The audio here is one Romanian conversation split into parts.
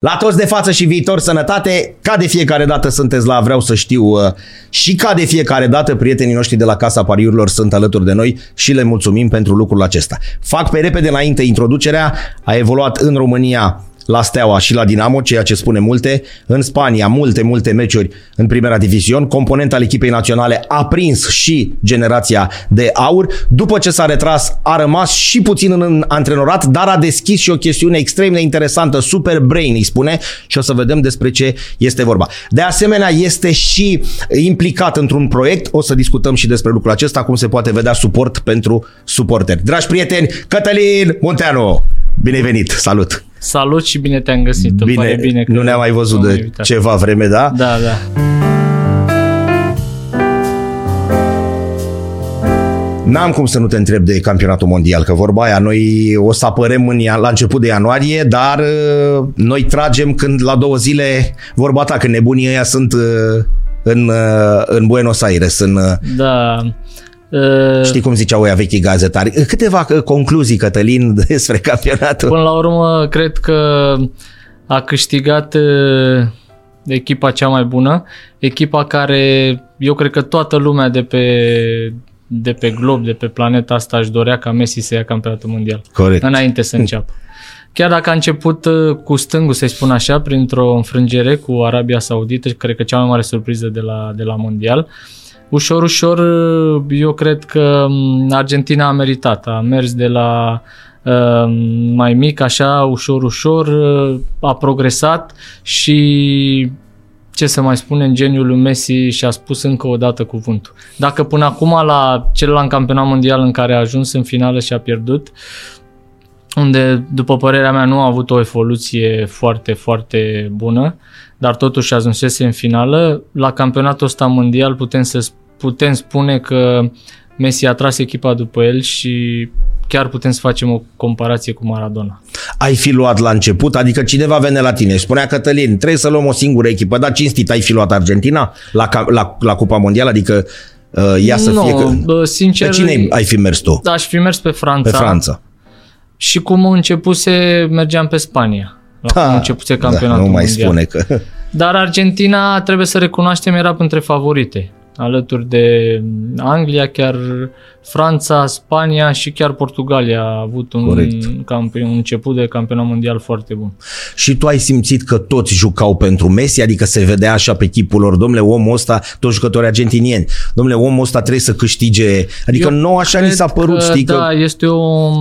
La toți de față și viitor sănătate, ca de fiecare dată sunteți la Vreau să știu uh, și ca de fiecare dată prietenii noștri de la Casa Pariurilor sunt alături de noi și le mulțumim pentru lucrul acesta. Fac pe repede înainte introducerea, a evoluat în România la Steaua și la Dinamo, ceea ce spune multe. În Spania, multe, multe meciuri în primera divizion. Componenta al echipei naționale a prins și generația de aur. După ce s-a retras, a rămas și puțin în antrenorat, dar a deschis și o chestiune extrem de interesantă, super brain, îi spune, și o să vedem despre ce este vorba. De asemenea, este și implicat într-un proiect, o să discutăm și despre lucrul acesta, cum se poate vedea suport pentru suporteri. Dragi prieteni, Cătălin Munteanu, bine venit, salut! Salut și bine te-am găsit. Bine, pare bine că nu ne-am mai văzut de invitat. ceva vreme, da? Da, da. N-am cum să nu te întreb de campionatul mondial, că vorba aia, noi o să apărăm în, la început de ianuarie, dar uh, noi tragem când la două zile, vorba ta, când nebunii ăia sunt uh, în, uh, în Buenos Aires. În, da, Uh, Știi cum ziceau ăia vechi gazetari? Câteva concluzii, Cătălin, despre campionatul. Până la urmă, cred că a câștigat uh, echipa cea mai bună, echipa care eu cred că toată lumea de pe, de pe glob, de pe planeta asta își dorea ca Messi să ia campionatul mondial. Corect. Înainte să înceapă. Chiar dacă a început uh, cu stângul, să-i spun așa, printr-o înfrângere cu Arabia Saudită, cred că cea mai mare surpriză de la, de la mondial, uh, ușor, ușor, eu cred că Argentina a meritat. A mers de la uh, mai mic, așa, ușor, ușor, a progresat și ce să mai spunem, geniul lui Messi și-a spus încă o dată cuvântul. Dacă până acum la celălalt campionat mondial în care a ajuns în finală și a pierdut, unde, după părerea mea, nu a avut o evoluție foarte, foarte bună, dar totuși ajunsese în finală. La campionatul ăsta mondial putem, să, putem spune că Messi a tras echipa după el și chiar putem să facem o comparație cu Maradona. Ai fi luat la început, adică cineva vene la tine și spunea Cătălin, trebuie să luăm o singură echipă, dar cinstit, ai fi luat Argentina la, la, la Cupa Mondială, adică uh, ea să no, fie... Că... Sincer, pe cine ai fi mers tu? Aș fi mers pe Franța. Pe Franța. Și cum începuse, mergeam pe Spania. La da, cum începuse campionatul da, nu mai mondial. spune că... Dar Argentina, trebuie să recunoaștem, era între favorite alături de Anglia, chiar Franța, Spania și chiar Portugalia a avut un, campion, un început de campionat mondial foarte bun. Și tu ai simțit că toți jucau pentru Messi, adică se vedea așa pe chipul lor, domnule, omul ăsta, toți jucători argentinieni, domnule, omul ăsta trebuie să câștige, adică nu așa ni s-a părut, știi da, că... este o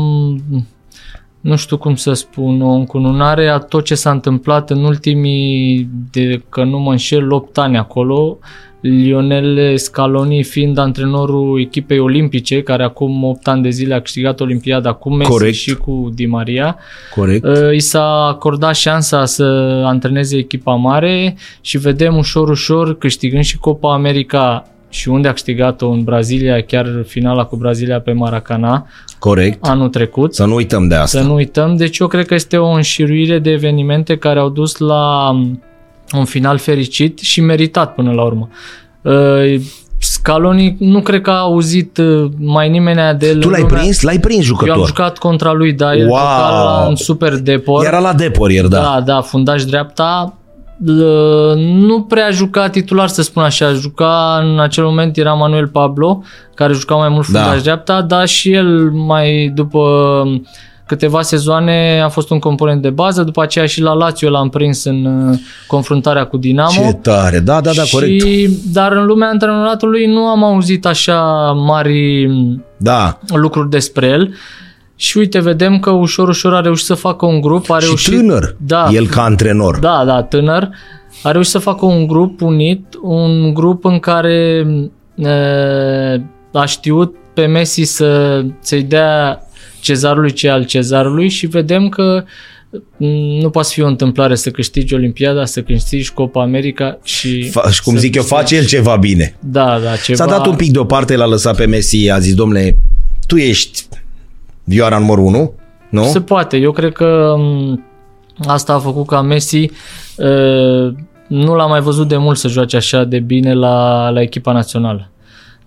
nu știu cum să spun, o încununare a tot ce s-a întâmplat în ultimii, de că nu mă înșel, 8 ani acolo, Lionel Scaloni fiind antrenorul echipei olimpice, care acum 8 ani de zile a câștigat Olimpiada cu Messi Corect. și cu Di Maria. Corect. Uh, I s-a acordat șansa să antreneze echipa mare și vedem ușor, ușor, câștigând și Copa America și unde a câștigat-o în Brazilia, chiar finala cu Brazilia pe Maracana. Corect. Anul trecut. Să nu uităm de asta. Să nu uităm. Deci eu cred că este o înșiruire de evenimente care au dus la un final fericit și meritat până la urmă. Uh, Scaloni nu cred că a auzit uh, mai nimeni de el. Tu l-ai lumea. prins? L-ai prins jucător? Eu am jucat contra lui, dar el wow. juca la un super depor. Era la depor, ieri, da. Da, da, fundaș dreapta. Uh, nu prea juca titular, să spun așa. Juca în acel moment era Manuel Pablo, care juca mai mult fundaș da. dreapta, dar și el mai după câteva sezoane a fost un component de bază, după aceea și la Lazio l-am prins în uh, confruntarea cu Dinamo. Ce tare, da, da, da, și, corect. Dar în lumea antrenoratului nu am auzit așa mari da. lucruri despre el. Și uite, vedem că ușor, ușor a reușit să facă un grup. A și reușit, tânăr, da, el ca antrenor. Da, da, tânăr. A reușit să facă un grup unit, un grup în care e, a știut pe Messi să, să-i dea cezarului ce al cezarului și vedem că mm, nu poate fi o întâmplare să câștigi Olimpiada, să câștigi Copa America și... Fa- și cum zic eu, face el ceva bine. Da, da, ceva... S-a dat un pic deoparte, l-a lăsat pe Messi, a zis, domnule, tu ești vioara numărul 1, nu? Se poate, eu cred că mm, asta a făcut ca Messi uh, nu l-a mai văzut de mult să joace așa de bine la, la echipa națională.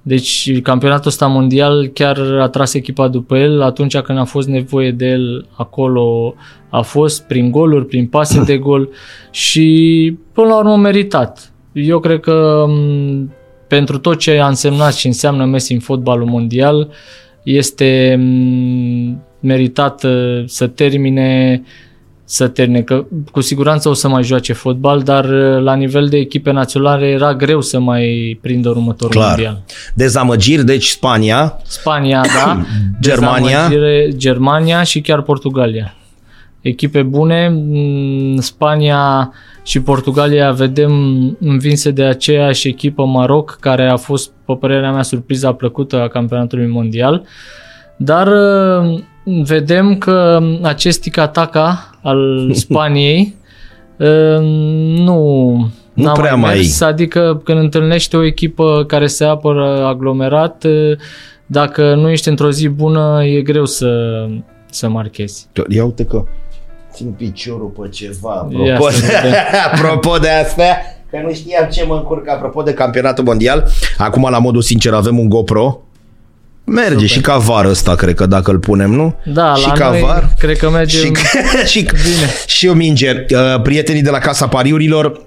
Deci campionatul ăsta mondial chiar a tras echipa după el atunci când a fost nevoie de el acolo a fost prin goluri, prin pase de gol și până la urmă meritat. Eu cred că m, pentru tot ce a însemnat și înseamnă Messi în fotbalul mondial este m, meritat uh, să termine să termine, că cu siguranță o să mai joace fotbal, dar uh, la nivel de echipe naționale era greu să mai prindă următorul Clar. mondial. Dezamăgiri, deci Spania, Spania, da, Germania. Dezamăgire, Germania și chiar Portugalia. Echipe bune, mm, Spania și Portugalia vedem învinse de aceeași echipă Maroc, care a fost, pe părerea mea, surpriza plăcută a campionatului mondial. Dar uh, vedem că acest tic-ataca al Spaniei uh, nu, Nu n-a prea mai- mers, adică când întâlnești o echipă care se apără aglomerat, uh, dacă nu ești într-o zi bună, e greu să, să marchezi. Ia uite că țin piciorul pe ceva. Ia Apropo, să de, vedem. apropo de astea, că nu știam ce mă încurc. Apropo de campionatul mondial, acum la modul sincer avem un GoPro. Merge Super. și ca var ăsta, cred că dacă îl punem, nu? Da, și la ca noi var. cred că mergem... Și, și, Bine. și o minge. Uh, Prietenii de la Casa Pariurilor, uh,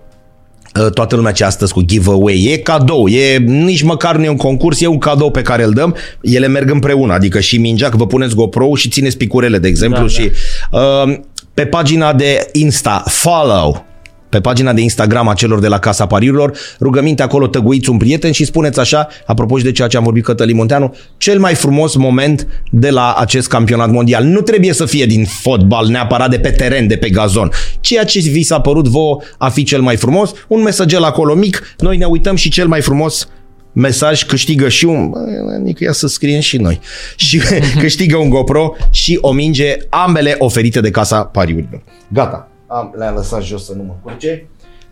toată lumea ce astăzi cu giveaway, e cadou, e nici măcar nu e un concurs, e un cadou pe care îl dăm, ele merg împreună, adică și mingea, că vă puneți GoPro și țineți picurele, de exemplu, Da, și uh, pe pagina de Insta, follow, pe pagina de Instagram a celor de la Casa Pariurilor, rugăminte acolo tăguiți un prieten și spuneți așa, apropo și de ceea ce am vorbit Cătălin Munteanu, cel mai frumos moment de la acest campionat mondial. Nu trebuie să fie din fotbal neapărat de pe teren, de pe gazon. Ceea ce vi s-a părut vouă a fi cel mai frumos, un mesajel acolo mic, noi ne uităm și cel mai frumos mesaj câștigă și un... Bă, Nică ia să scriem și noi. Și câștigă un GoPro și o minge, ambele oferite de Casa Pariurilor. Gata. Am, le-am lăsat jos să nu mă curce.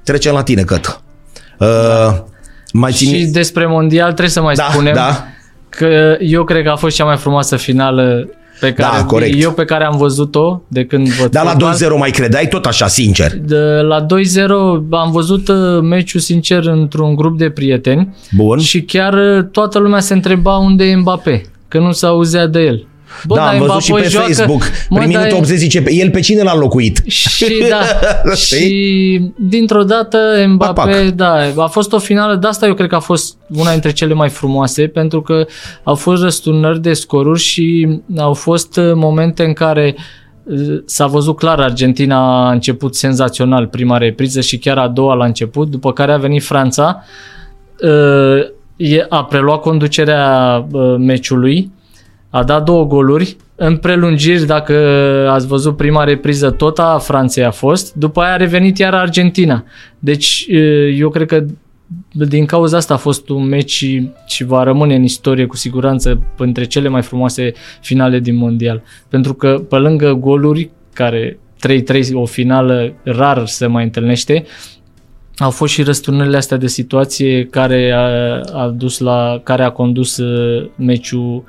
Trecem la tine, Cătă. Uh, mai țin... Și despre mondial trebuie să mai Da, spunem da. că eu cred că a fost cea mai frumoasă finală pe care, Da, corect. eu pe care am văzut-o de când văd Dar la fotbal. 2-0 mai credeai tot așa, sincer. De, la 2-0 am văzut uh, meciul sincer într-un grup de prieteni Bun. și chiar uh, toată lumea se întreba unde e Mbappé, că nu se auzea de el. Bă, da, dar am văzut și Mbappé pe joacă- Facebook. Mă, Prin dar minutul e- 80 zice, el pe cine l-a înlocuit? Și da, Știi? și dintr-o dată Mbappé, Papac. da, a fost o finală, de asta eu cred că a fost una dintre cele mai frumoase, pentru că au fost răsturnări de scoruri și au fost uh, momente în care uh, s-a văzut clar Argentina a început senzațional prima repriză și chiar a doua la început, după care a venit Franța, uh, e- a preluat conducerea uh, meciului, a dat două goluri. În prelungiri, dacă ați văzut prima repriză, tot a Franței a fost. După aia a revenit iar Argentina. Deci eu cred că din cauza asta a fost un meci și, și va rămâne în istorie cu siguranță între cele mai frumoase finale din mondial. Pentru că pe lângă goluri, care 3-3 o finală rar se mai întâlnește, au fost și răsturnările astea de situație care a, a dus la care a condus uh, meciul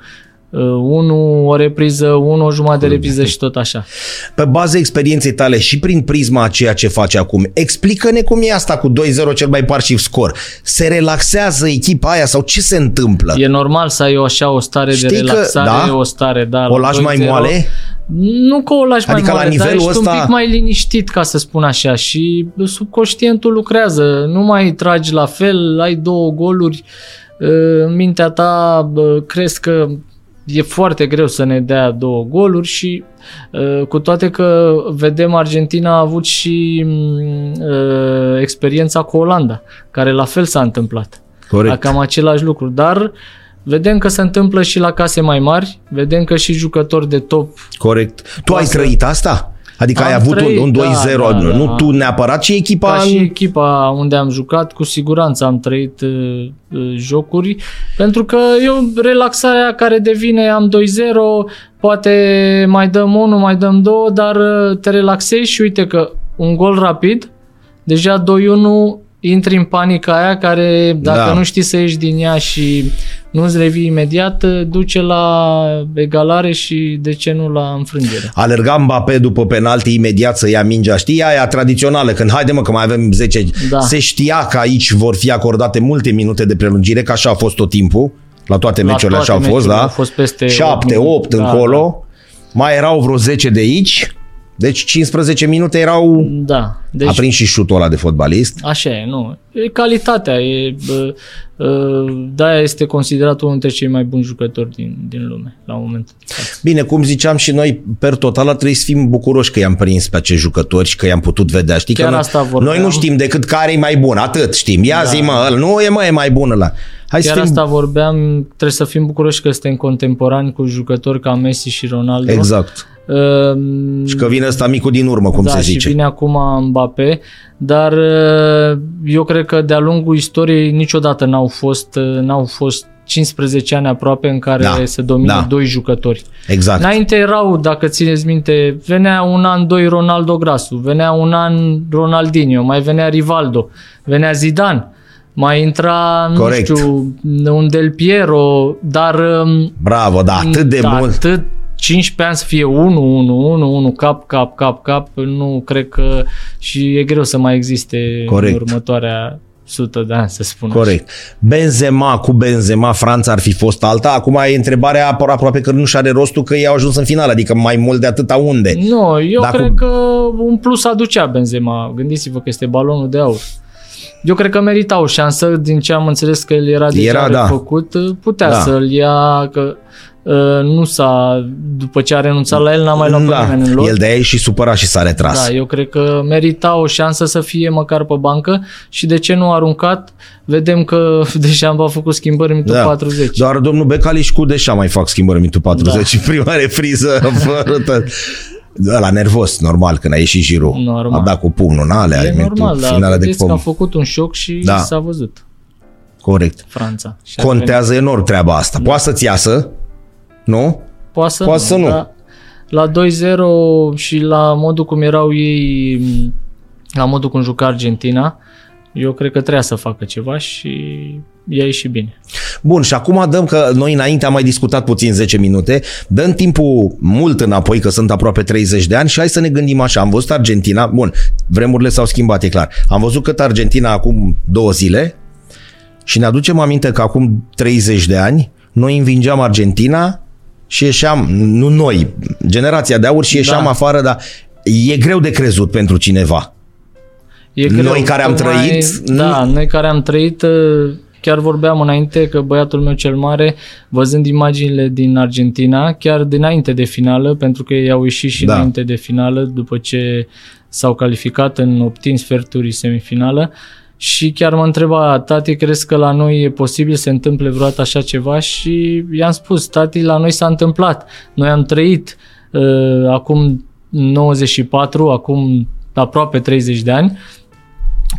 uh, unu o repriză, unu o jumătate de repriză și tot așa. Pe baza experienței tale și prin prisma a ceea ce faci acum, explică-ne cum e asta cu 2-0 cel mai parșiv scor. Se relaxează echipa aia sau ce se întâmplă? E normal să ai o așa o stare Știi de că- relaxare, da? o stare, da. O la lași mai 2-0. moale? Nu că o lași Adică la mai moale, dar nivelul ești ăsta- un pic mai liniștit, ca să spun așa, și subconștientul lucrează. Nu mai tragi la fel, ai două goluri, în mintea ta bă, crezi că e foarte greu să ne dea două goluri și uh, cu toate că vedem Argentina a avut și mm, uh, experiența cu Olanda, care la fel s-a întâmplat. Corect. La cam același lucru, dar vedem că se întâmplă și la case mai mari, vedem că și jucători de top Corect. Tu ai Poate să- trăit asta? Adică Am ai avut trăit, un, un 2-0, da, da, nu da. tu neapărat, ci echipa... Ca în- și echipa unde am jucat, cu siguranță am trăit uh, uh, jocuri, pentru că eu relaxarea care devine am 2-0, poate mai dăm unul, mai dăm două, dar uh, te relaxezi și uite că un gol rapid, deja 2-1 intri în panica aia care dacă Da. nu știi să ieși din ea și nu-ți revii imediat, uh, duce la egalare și de ce nu la înfrângere. Alerga Mbappé după penalti imediat să ia mingea. Știi aia tradițională, când haide mă că mai avem 10. Da. Se știa că aici vor fi acordate multe minute de prelungire, că așa a fost tot timpul. La toate La meciurile toate așa au fost, meciurile da? au fost peste 7, 8 8 da, încolo. Mai erau vreo 10 de aici. Deci 15 minute erau... Da. Deci... Deci, A prins și șutul ăla de fotbalist. Așa e, nu. E calitatea. E, bă, uh, de-aia este considerat unul dintre cei mai buni jucători din, din lume la momentul de față. Bine, cum ziceam și noi, per total ar trebui să fim bucuroși că i-am prins pe acești jucători și că i-am putut vedea. Știi Chiar că asta noi, vorbeam. noi nu știm decât care e mai bun, atât știm. Ia da. zi mă, ăla, nu e mă, e mai bun ăla. Hai Chiar să fim... asta vorbeam, trebuie să fim bucuroși că suntem contemporani cu jucători ca Messi și Ronaldo. Exact. Uh, Și că vine ăsta micul din urmă, cum da, se și zice. vine acum Mbappé, dar uh, eu cred că de-a lungul istoriei niciodată n-au fost, uh, n-au fost 15 ani aproape în care Da, se domină da. doi jucători. Exact. Înainte erau, dacă țineți minte, venea un an, doi Ronaldo Grasu, venea un an Ronaldinho, mai venea Rivaldo, venea Zidane, mai intra, Corect. nu știu, un Del Piero, dar um, Bravo, da, atât de da, mult. Atât 15 ani să fie 1, 1, 1, 1, cap, cap, cap, cap, nu cred că și e greu să mai existe Corect. în următoarea sută de ani, să spun Corect. Benzema cu Benzema, Franța ar fi fost alta. Acum e întrebarea apar aproape că nu și are rostul că ei au ajuns în final, adică mai mult de atâta unde. așa. Nu, eu Dacă- cred că un plus aducea Benzema. Gândiți-vă că este balonul de aur. Eu cred că merita o șansă, din ce am înțeles că el era deja Era, da. refăcut, putea Da. să-l ia, că uh, nu s-a, după ce a renunțat la el, n-a mai luat pe da, nimeni în loc. el de aia e și supărat și s-a retras. Da, eu cred că merita o șansă să fie măcar pe bancă și de ce nu a aruncat? Vedem că deja a făcut schimbări în minutul 40. Doar domnul Becaliș și cu Deșa mai fac schimbări în minutul 40 da. prima repriză fără Ăla nervos, normal, când a ieșit Giroud. Normal. A dat cu pumnul în alea, E în minutul- normal, dar finala de vedeți că a cupă. făcut un șoc și Da. s-a văzut Corect. Franța. Și a Contează enorm treaba asta. Poate să-ți iasă, nu? venit. Poate să Poate să nu. dar La 2-0 și la modul cum erau ei, la modul cum juca Argentina, eu cred că trebuia să facă ceva și i-a ieșit bine. Bun, și acum dăm că noi înainte am mai discutat puțin 10 minute, dăm timpul mult înapoi, că sunt aproape 30 de ani și hai să ne gândim așa. Am văzut Argentina, bun, vremurile s-au schimbat, e clar. Am văzut cât Argentina acum două zile și ne aducem aminte că acum 30 de ani noi învingeam Argentina și ieșeam, nu noi, generația de aur și ieșeam Da. afară, dar e greu de crezut pentru cineva. E Noi care am tocmai- trăit, Da, noi care am trăit, uh, chiar vorbeam înainte că băiatul meu cel mare, văzând imaginile din Argentina, chiar dinainte de finală, pentru că ei au ieșit și Da. înainte de finală, după ce s-au calificat în optin sferturi semifinală, și chiar mă întreba, tati, crezi că la noi e posibil să se întâmple vreodată așa ceva? Și i-am spus, tati, la noi s-a întâmplat. Noi am trăit uh, acum 94, acum aproape 30 de ani,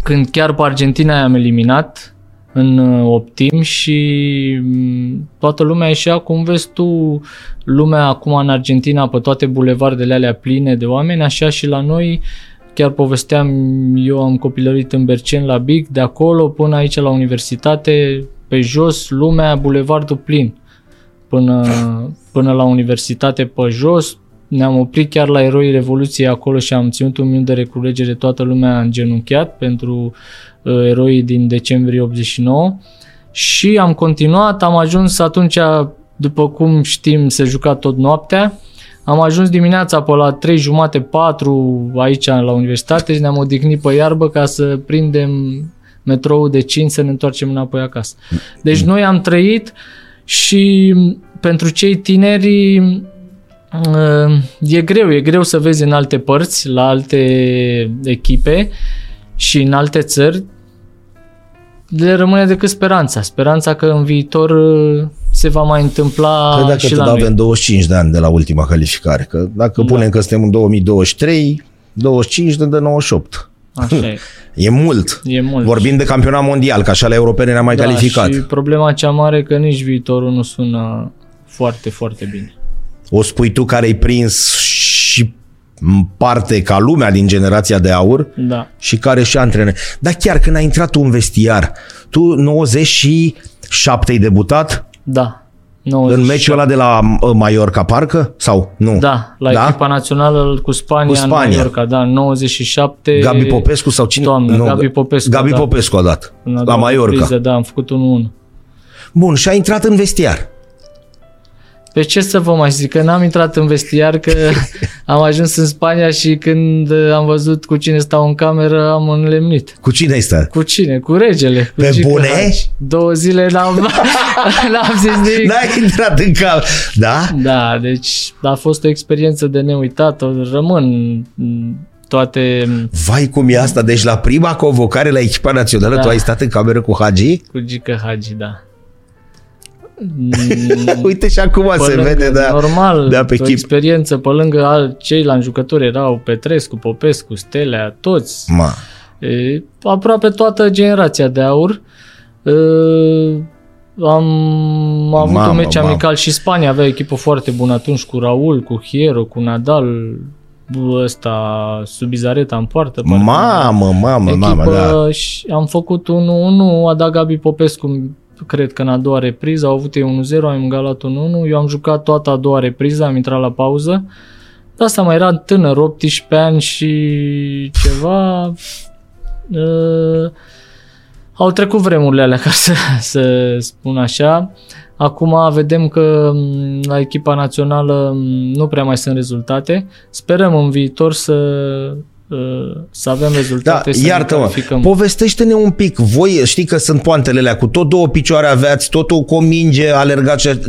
când chiar pe Argentina i-am eliminat în uh, optim și mm, toată lumea ieșea, cum vezi tu, lumea acum în Argentina pe toate bulevardele alea pline de oameni, așa și la noi, chiar povesteam, eu am copilărit în Bercen la Big, de acolo până aici la universitate, pe jos, lumea, bulevardul plin. Până, până la universitate pe jos, ne-am oprit chiar la Eroii Revoluției acolo și am ținut un minut de reculegere, toată lumea a îngenunchiat pentru uh, eroii din decembrie 89 și am continuat, am ajuns atunci, după cum știm, se juca tot noaptea, am ajuns dimineața pe la 3 jumate, 4 aici la universitate și ne-am odihnit pe iarbă ca să prindem metroul de 5 să ne întoarcem înapoi acasă. Deci noi am trăit și pentru cei tineri uh, e greu, e greu să vezi în alte părți, la alte echipe și în alte țări. Le rămâne decât speranța. Speranța că în viitor uh, se va mai întâmpla Credeam că și tot la noi. avem 25 de ani de la ultima calificare. Că dacă Da. punem că suntem în 2023, 25 de, de 98. Așa e. E mult. E mult. Vorbim de campionat mondial, că așa la europene ne-am mai da, calificat. Și problema cea mare e că nici viitorul nu sună foarte, foarte bine. O spui tu care ai prins și în parte ca lumea din generația de aur Da. și care și antrene. Dar chiar când ai intrat tu în vestiar, tu 97 ai debutat Da. în 97. meciul ăla de la uh, Mallorca, parcă? Sau nu? Da, la Da? echipa națională cu Spania, Cu Spania. în Mallorca, da, în 97. Gabi Popescu sau cine? Toamnă, Gabi Popescu, Gabi da. Popescu a dat. în a La doua Mallorca. repriză, da, am făcut 1-1. Bun, și a intrat în vestiar. Pe ce să vă mai zic? Că n-am intrat în vestiar, că am ajuns în Spania și când am văzut cu cine stau în cameră, am înlemnit. Cu cine ai stat? Cu cine? Cu regele. Cu Pe Gică bune? Hagi. Două zile n-am, n-am zis nimic. N-ai intrat în cameră. Da? Da, deci a fost o experiență de neuitat. O Rămân m, toate Vai cum e asta, deci la prima convocare la echipa națională Da. tu ai stat în cameră cu Hagi? cu Gică Hagi, da. Uite și acum Pe se lângă- vede, da. Normal, Da, pe o chip. experiență pe lângă al, ceilalți jucători erau Petrescu, Popescu, Stelea, toți. Ma. E, aproape toată generația de aur. E, am avut Mamă, un meci mamă. amical și Spania avea o echipă foarte bună atunci cu Raul, cu Hiero, cu Nadal, ăsta, Subizareta în poartă. parcă. Mamă, mamă, mamă, da. și am făcut 1-1, a dat Gabi Popescu, cred că în a doua repriză, au avut ei 1-0, am egalat 1-1, eu am jucat toată a doua repriză, am intrat la pauză. De asta mai era tânăr, 18 ani și ceva. Uh, au trecut vremurile alea, ca să, să spun așa. Acum vedem că m, la echipa națională m, nu prea mai sunt rezultate. Sperăm în viitor să, uh, să avem Da, rezultate. să ne iartă-mă, calificăm. povestește-ne un pic. Voi știi că sunt poantele alea cu tot două picioare aveați, totul cu o minge, alergat. Ce,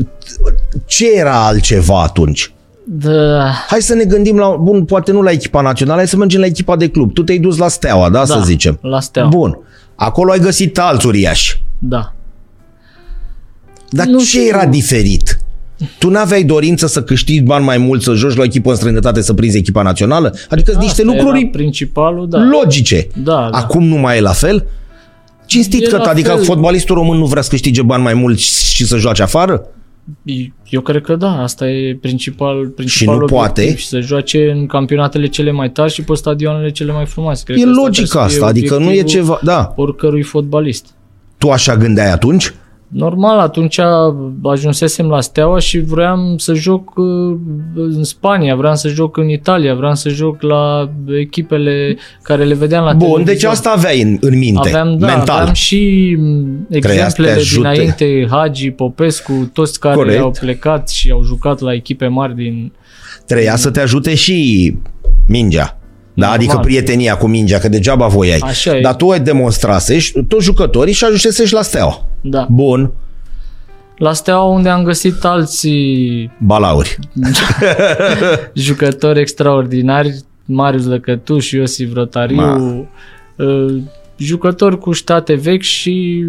ce era altceva atunci? Da, Hai să ne gândim la, bun, poate nu la echipa națională, hai să mergem la echipa de club. Tu te-ai dus la Steaua, da, să zicem. la Steaua. Bun. Acolo ai găsit alți uriași. Da. Dar Nu ce știu. era diferit? Tu n-aveai dorință să câștigi bani mai mult, să joci la o echipă în străinătate, să prinzi echipa națională? Adică sunt niște Asta lucruri era principalul, da. logice. Da, da. Acum nu mai e la fel? Cinstit E că, la adică fel. fotbalistul român nu vrea să câștige bani mai mult și să joace afară? Eu cred că da, asta e principal, principalul nu obiectiv, poate? Și să joace în campionatele cele mai tari și pe stadioanele cele mai frumoase. Cred E că logic trebuie să fie asta, adică nu e obiectivul ceva... Da. Oricărui fotbalist. Tu așa gândeai atunci? Normal, atunci ajunsesem la Steaua și vroiam să joc uh, în Spania, vreau să joc în Italia, vreau să joc la echipele care le vedeam la Bun, televizor. deci asta aveai în, în minte, Aveam, da, mental. aveam și m, să te exemplele ajute. dinainte, Hagi, Popescu, toți care Corect. au plecat și au jucat la echipe mari din... Treia să te ajute și mingea. Da, Normal. adică prietenia cu mingea, că degeaba voiai. Așa e. Dar tu ai demonstrasești, toți jucătorii și ajunsesești la Steaua. Da. Bun, La Steaua unde am găsit alții balauri. jucători extraordinari, Marius Lăcătuș, Iosif Rotariu, Ma. uh, jucători cu state vechi și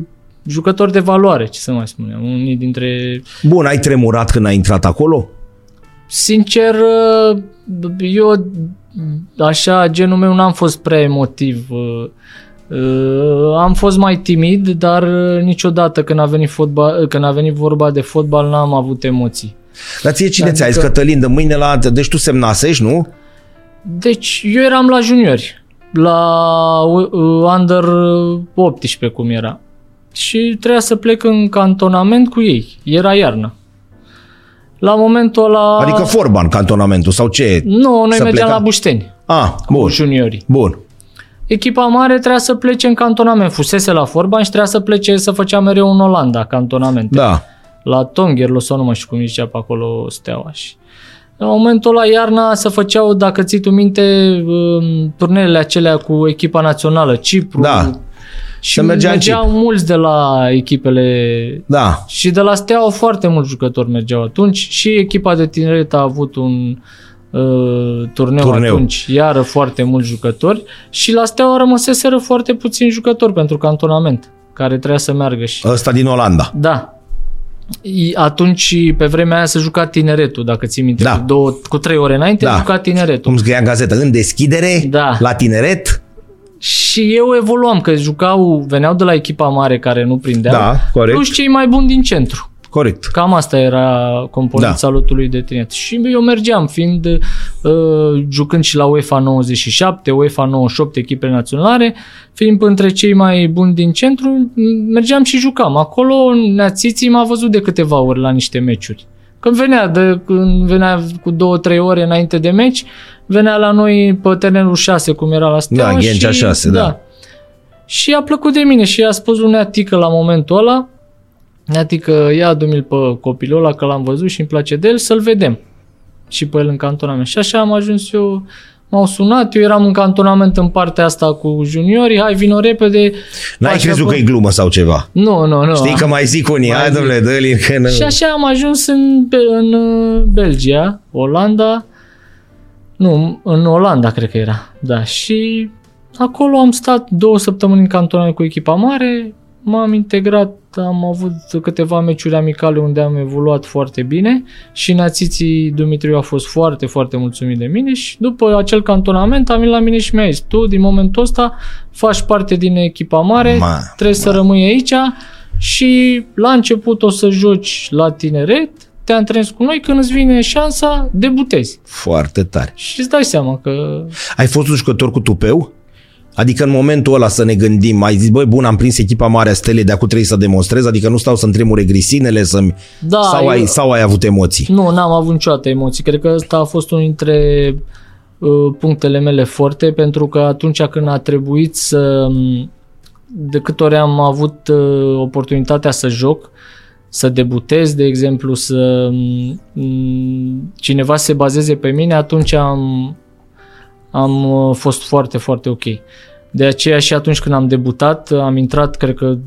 jucători de valoare, ce să mai spunem. Unii dintre Bun, ai tremurat când ai intrat acolo? Sincer, uh, eu așa, genul meu n-am fost prea emotiv. Uh, uh, Am fost mai timid, dar uh, niciodată când a venit, fotbal, când a venit vorba de fotbal n-am avut emoții. Dar ție cine Adică- ți-a zis, Cătălin, de mâine la... Deci tu semnasești, nu? Deci eu eram la juniori, la uh, under 18 cum era. Și trebuia să plec în cantonament cu ei. Era iarnă. La momentul ăla... Adică Forban, cantonamentul, sau ce? Nu, noi să mergeam pleca? la Bușteni Ah, cu bun, juniorii. bun. Echipa mare trebuia să plece în cantonament. Fusese la Forban și trebuia să plece să făcea mereu în Olanda cantonament. Da. La Tongerlo sau nu mai știu cum zicea pe acolo Steaua. Și la momentul ăla iarna se făceau, dacă ții tu minte, um, turnele acelea cu echipa națională, Cipru. Da. Și Se mergea în mergeau mulți de la echipele Da. și de la Steaua foarte mulți jucători mergeau atunci și echipa de tineret a avut un uh, turneu, Turneu. atunci, iară foarte mulți jucători și la Steaua rămăseseră foarte puțini jucători pentru cantonament care trebuia să meargă și Ăsta din Olanda. da. I- Atunci, pe vremea aia, se juca tineretul, dacă ții minte, Da. cu, două, cu trei ore înainte, Da. da. juca tineretul. Cum scria în gazetă, în deschidere, Da. la tineret. Și eu evoluam, că jucau, veneau de la echipa mare care nu prindeau, Da, corect. plus cei mai buni din centru. Corect. Cam asta era componența da. lotului de tineret. Și eu mergeam, fiind uh, jucând și la UEFA 97, UEFA 98, echipele naționale, fiind între cei mai buni din centru, m- mergeam și jucam. Acolo Neațiții m-a văzut de câteva ori la niște meciuri. Când venea, de, când venea cu două, trei ore înainte de meci, venea la noi pe terenul 6, cum era la Steaua. Da, Ghencea și, 6, da. Și a plăcut de mine și a spus lui Neatică la momentul ăla, Adică ia adu-mi pe copilul ăla că l-am văzut și îmi place de el, să-l vedem. Și pe el în cantonament. Și așa am ajuns eu, m-au sunat, eu eram în cantonament în partea asta cu juniorii, hai vino repede. N-ai Așa, crezut bă. că e glumă sau ceva? Nu, nu, nu. Știi că mai zic unii, Mai hai zic. domnule, dă-l că nu... Și așa am ajuns în, Be- în uh, Belgia, Olanda, nu, în Olanda cred că era, da, și acolo am stat două săptămâni în cantonament cu echipa mare, m-am integrat, am avut câteva meciuri amicale unde am evoluat foarte bine și Națiții Dumitriu a fost foarte, foarte mulțumit de mine și după acel cantonament am venit la mine și mi-a zis, tu din momentul ăsta faci parte din echipa mare, Ma, trebuie să rămâi aici și la început o să joci la tineret, te antrenezi cu noi, când îți vine șansa, debutezi. Foarte tare. Și îți dai seama că Ai fost un jucător cu tupeu? Adică în momentul ăla să ne gândim, ai zis, băi, bun, am prins echipa mare a Stelei, de acum trebuie să demonstrez, adică nu stau să-mi tremure grisinele, să Da, sau, eu- ai, sau ai avut emoții? Nu, n-am avut niciodată emoții. Cred că ăsta a fost unul dintre uh, punctele mele forte, pentru că atunci când a trebuit să... De câte ori am avut uh, oportunitatea să joc, să debutez, de exemplu, să mm, cineva se bazeze pe mine, atunci am, am uh, fost foarte, foarte ok. De aceea și atunci când am debutat, am intrat, cred că 20-25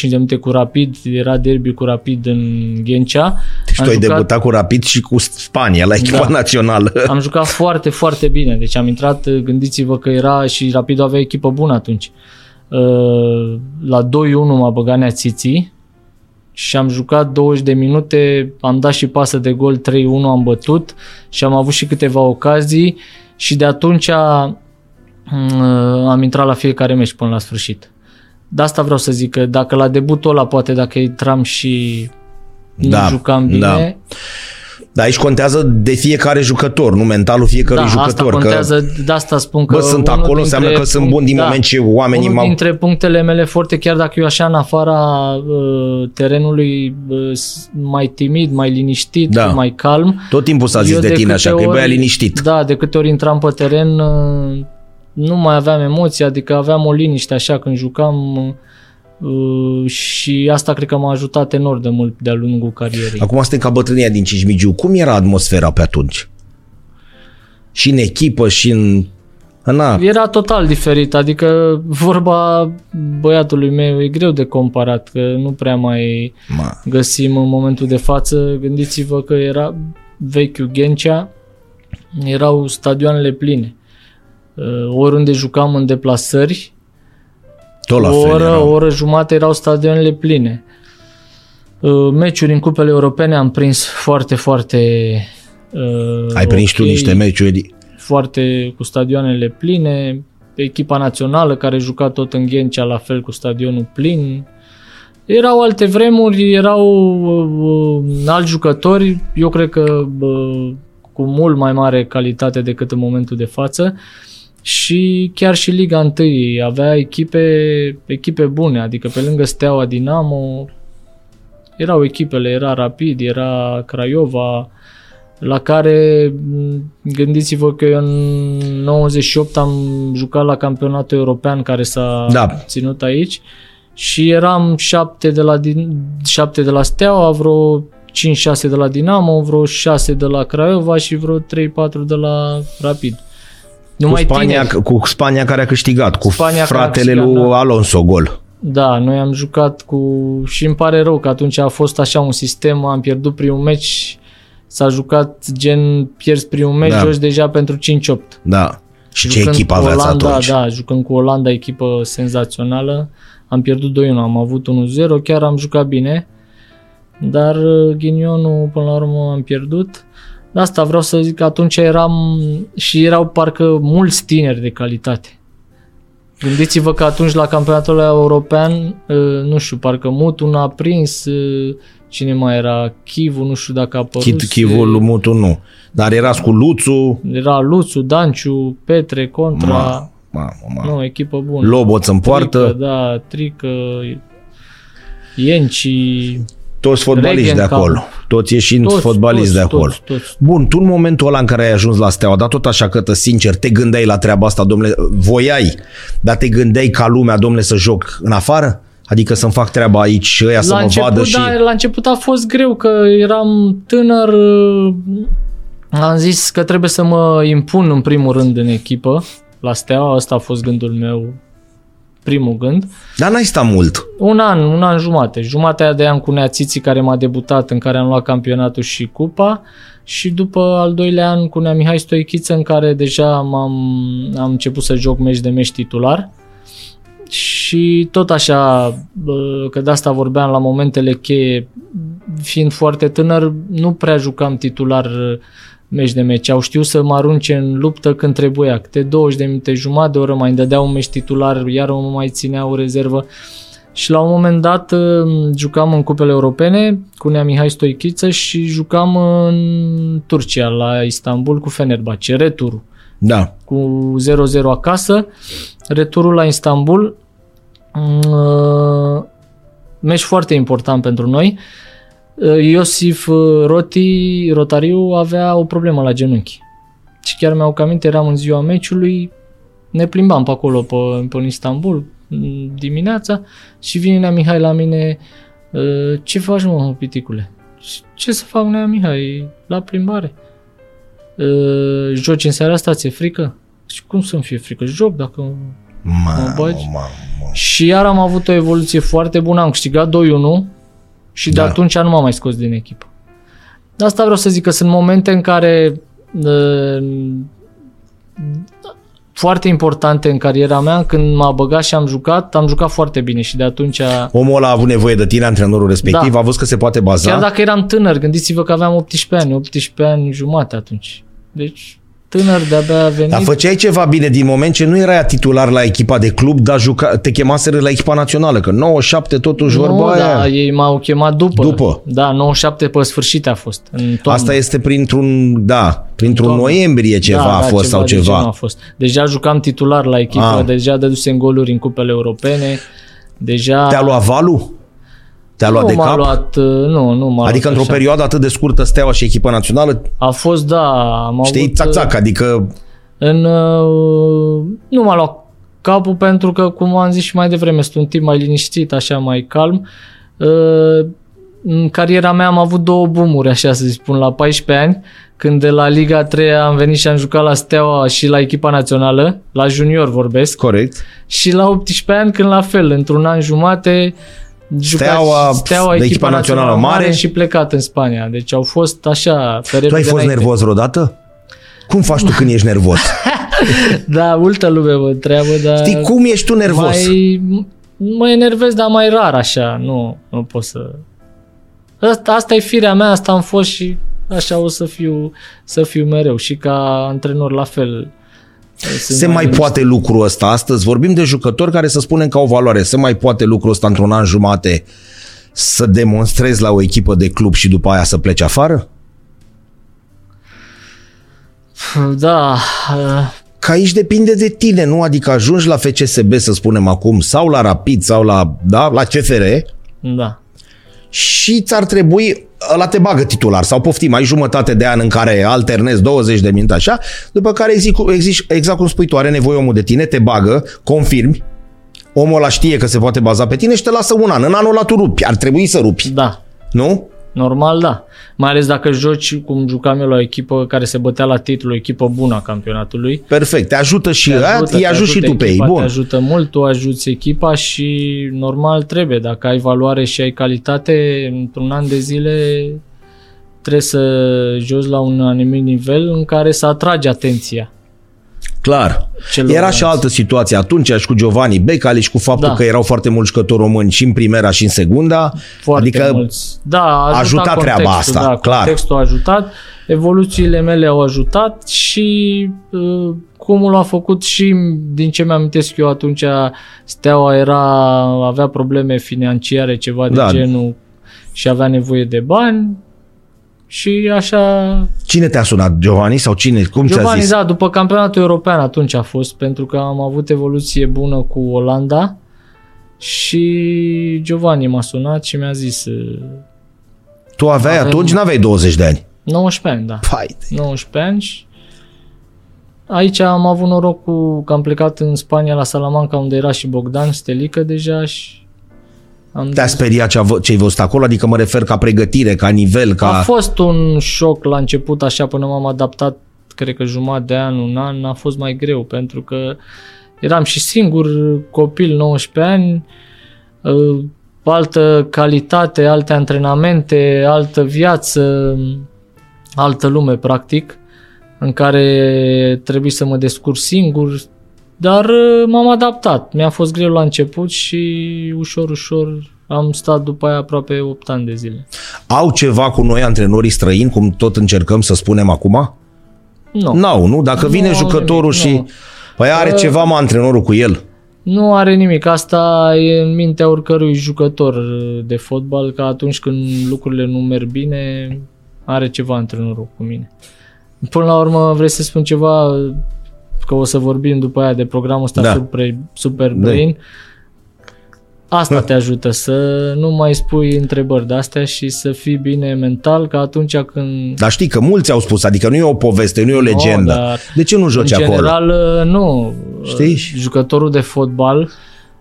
de minute cu Rapid, era derby cu Rapid în Ghencea. Și Am tu ai jucat- debutat cu Rapid și cu Spania la echipa Da. națională. Am jucat foarte, foarte bine. Deci am intrat, gândiți-vă că era și Rapid avea echipă bună atunci. Uh, La 2-1 m-a băgat Neațiții și am jucat 20 de minute, am dat și pasă de gol 3-1, am bătut și am avut și câteva ocazii și de atunci uh, am intrat la fiecare meci până la sfârșit. De asta vreau să zic că dacă la debutul ăla, poate dacă intram și nu Da, jucam bine, da. Dar aici contează de fiecare jucător, nu mentalul fiecărui da, jucător. asta contează, de asta spun că Bă, sunt unul acolo, dintre înseamnă că sunt punct- bun din moment ce oamenii unul m-au- dintre punctele mele forte, chiar dacă eu așa în afara uh, terenului uh, s- mai timid, mai liniștit, Da. mai calm. Că tot timpul s-a zis eu de, tine câte așa, că e ori- băia liniștit. Da, de câte ori intram pe teren uh, nu mai aveam emoții, adică aveam o liniște așa când jucam uh, și asta cred că m-a ajutat enorm de mult de-a lungul carierei. Acum suntem ca bătrânia din Cismigiu. Cum era atmosfera pe atunci? Și în echipă, și în... Na, Era total diferit, adică vorba băiatului meu e greu de comparat, că nu prea mai ma, găsim în momentul de față. Gândiți-vă că era vechiul Ghencea, erau stadioanele pline. Uh, Oriunde jucam în deplasări, tot la o fel oră, era. o oră jumate erau stadioanele pline. Uh, Meciuri în cupele europene am prins foarte, foarte uh, Ai prins tu ok, niște meciuri. foarte cu stadioanele pline, echipa națională care juca tot în Ghencea la fel cu stadionul plin. Erau alte vremuri, erau uh, uh, alți jucători, eu cred că uh, cu mult mai mare calitate decât în momentul de față și chiar și Liga 1 avea echipe, echipe bune, adică pe lângă Steaua Dinamo erau echipele, era Rapid, era Craiova, la care m, gândiți-vă că eu în 98 am jucat la campionatul european care s-a Da. ținut aici și eram șapte de la, din, șapte de la Steaua, vreo 5-6 de la Dinamo, vreo 6 de la Craiova și vreo 3-4 de la Rapid. Cu Numai Spania, tineri. cu Spania care a câștigat, cu Spania care a fratele câștigat, lui da. Alonso gol. Da, noi am jucat cu... și îmi pare rău că atunci a fost așa un sistem, am pierdut primul meci, s-a jucat gen pierzi primul meci, Da. joci deja pentru 5-8. Da. Și ce Jucând echipă cu aveați Olanda, atunci? Da, jucând cu Olanda, echipă senzațională, am pierdut 2-1, am avut 1-0, chiar am jucat bine, dar uh, ghinionul până la urmă am pierdut. De asta vreau să zic că atunci eram și erau parcă mulți tineri de calitate. Gândiți-vă că atunci la campionatul ăla european, uh, nu știu, parcă Mutu a prins, uh, cine mai era, Chivu, nu știu dacă a apărut. Chit, Chivul, Mutu nu. Dar erați cu Luțu, Era Luțu, Danciu, Petre, Contra, ma, ma, ma. nu, echipă bună. Loboț în poartă, Trică, da, Trică, Ienci, toți fotbaliști de Regenkamp. acolo. Toți ieșind toți, fotbaliști toți, de acolo. Toți, toți. Bun, tu în momentul ăla în care ai ajuns la Steaua, dar tot așa că tă, sincer, te gândeai la treaba asta, domnule, voiai, dar te gândeai ca lumea, domnule, să joc în afară? Adică să-mi fac treaba aici și ăia să la mă început, vadă și... da, la început a fost greu că eram tânăr, am zis că trebuie să mă impun în primul rând în echipă la Steaua, ăsta a fost gândul meu, primul gând. Dar n-ai stat mult. Un an, un an jumate. Jumatea de an cu Neațiții care m-a debutat, în care am luat campionatul și cupa și după al doilea an cu Nea Mihai Stoichiță în care deja m-am, am început să joc meci de meci titular și tot așa, bă, că de asta vorbeam la momentele cheie, fiind foarte tânăr, nu prea jucam titular uh, meci de meci. Au știut să mă arunce în luptă când trebuia. Câte 20 de minute, jumătate de oră mai îmi dădeau un meci titular, iar mă mai țineau o rezervă. Și la un moment dat uh, jucam în cupele europene cu Nea Mihai Stoichiță și jucam în Turcia, la Istanbul, cu Fenerbahce, returul Da. cu 0-0 acasă. Returul la Istanbul, uh, meci foarte important pentru noi. Uh, Iosif uh, Roti, Rotariu, avea o problemă la genunchi. Și chiar mi-au aminte, eram în ziua meciului, ne plimbam pe acolo, pe, pe în Istanbul, m, dimineața, și vine Nea Mihai la mine, "Uh, ce faci mă, piticule? Ce să fac, Nea Mihai, la plimbare? "Uh, Joci în seara asta, ți-e frică? Și cum să-mi fie frică? Joc dacă... Mamă, bagi? mamă. Și iar am avut o evoluție foarte bună, am câștigat 2-1 și de Da. atunci nu m-am mai scos din echipă. De asta vreau să zic că sunt momente în care uh, foarte importante în cariera mea, când m-a băgat și am jucat, am jucat foarte bine și de atunci, Omul ăla a avut nevoie de tine, antrenorul respectiv, Da. a văzut că se poate baza. chiar dacă eram tânăr, gândiți-vă că aveam 18 ani, 18 ani jumate atunci. Deci tânăr de-abia a venit. Dar făceai ceva bine din moment ce nu erai titular la echipa de club, dar juca, te chemaseră la echipa națională, că 97 totuși vorba nu, aia. da, ei m-au chemat după. După. Da, 97 pe sfârșit a fost. În toamnă. Asta este printr-un, da, printr-un Toamnă. noiembrie ceva da, a da, fost sau de ceva. genul A fost. Deja jucam titular la echipă, Ah. deja dădusem goluri în cupele europene. Deja Te-a luat valul? Te-a luat nu de m-a cap? luat, uh, nu, nu m-a adică luat într-o așa. perioadă atât de scurtă Steaua și echipa națională, A fost, da, am știi, avut, țac-țac, adică În, uh, nu m-a luat capul pentru că, cum am zis și mai devreme, sunt un tip mai liniștit, așa mai calm. Uh, În cariera mea am avut două boomuri, așa să spun, la 14 ani, când de la Liga 3 am venit și am jucat la Steaua și la echipa națională, la junior vorbesc, corect. și la 18 ani când la fel, într-un an jumate, jucat Steaua, Steaua de echipa, echipa națională, națională mare mare. și plecat în Spania. Deci au fost așa, pe Tu ai repede fost înainte. nervos vreodată? Cum faci tu când ești nervos? Da, multă lume mă întreabă, dar... Știi, cum ești tu nervos? Mai, mă enervez, dar mai rar așa, nu, nu pot să... Asta, asta e firea mea, asta am fost și așa o să fiu, să fiu mereu și ca antrenor la fel. Sunt Se mai liniștit. poate lucrul ăsta astăzi? Vorbim de jucători care să spunem că au valoare. Se mai poate lucrul ăsta într-un an jumate să demonstrezi la o echipă de club și după aia să pleci afară? Da, uh, Că aici depinde de tine, nu? Adică ajungi la FCSB, să spunem acum, sau la Rapid, sau la, da, la CFR da. și ți-ar trebui, ăla te bagă titular sau poftim, ai jumătate de an în care alternezi 20 de minute așa, după care exact, exact, exact cum spui tu, are nevoie omul de tine, te bagă, confirmi, omul ăla știe că se poate baza pe tine și te lasă un an. În anul ăla tu rupi, ar trebui să rupi, Da, nu? Normal da. Mai ales dacă joci cum jucam eu la o echipă care se bătea la titlu, o echipă bună a campionatului. Perfect, te ajută și Te ăia, ajută, îi te ajut și ajută tu pe ei. echipa, Te Bun. ajută mult, tu ajuți echipa și normal trebuie. Dacă ai valoare și ai calitate, într-un an de zile trebuie să joci la un anumit nivel în care să atragi atenția. Clar. celorlalți. Era și altă situație atunci și cu Giovanni Becali și cu faptul Da. că erau foarte mulți jucători români și în primera și în segunda. Foarte adică mulți. Da, a a ajutat ajutat treaba contextul, asta, da, clar. Contextul a ajutat, evoluțiile mele au ajutat și uh, cumul a făcut și din ce mi-am eu atunci Steaua era, avea probleme financiare, ceva de Da. genul și avea nevoie de bani și așa Cine te-a sunat? Giovanni sau cine? Cum ți-a Giovanni, zis? da, după campionatul european atunci a fost, pentru că am avut evoluție bună cu Olanda și Giovanni m-a sunat și mi-a zis uh, Tu aveai Avem- atunci, n-aveai 20 de ani. 19 ani, da. Pai, 19 ani și aici am avut noroc cu că am plecat în Spania la Salamanca unde era și Bogdan Stelică deja și Am Te-a speriat ce ce ai văzut acolo? Adică mă refer ca pregătire, ca nivel, ca... A fost un șoc la început, așa până m-am adaptat, cred că jumătate de an, un an, a fost mai greu, pentru că eram și singur copil, 19 ani, uh, altă calitate, alte antrenamente, altă viață, altă lume, practic, în care trebuie să mă descurc singur, dar uh, m-am adaptat. Mi-a fost greu la început și ușor, ușor am stat după aia aproape 8 ani de zile. Au ceva cu noi antrenorii străini, cum tot încercăm să spunem acum? Nu. N-au, nu? Dacă Nu vine au jucătorul nimic, și... nu. Păi are Uh, ceva, mă, antrenorul cu el. Nu are nimic. Asta e în mintea oricărui jucător de fotbal, că atunci când lucrurile nu merg bine, are ceva antrenorul cu mine. Până la urmă, vrei să spun ceva, că o să vorbim după aia de programul ăsta Da. da. Super, Super Da. Brain. Asta te ajută să nu mai spui întrebări de astea și să fii bine mental, că atunci când Dar știi că mulți au spus, adică nu e o poveste, nu e o legendă. dar de ce nu joci în acolo? general, nu. Știi? Jucătorul de fotbal,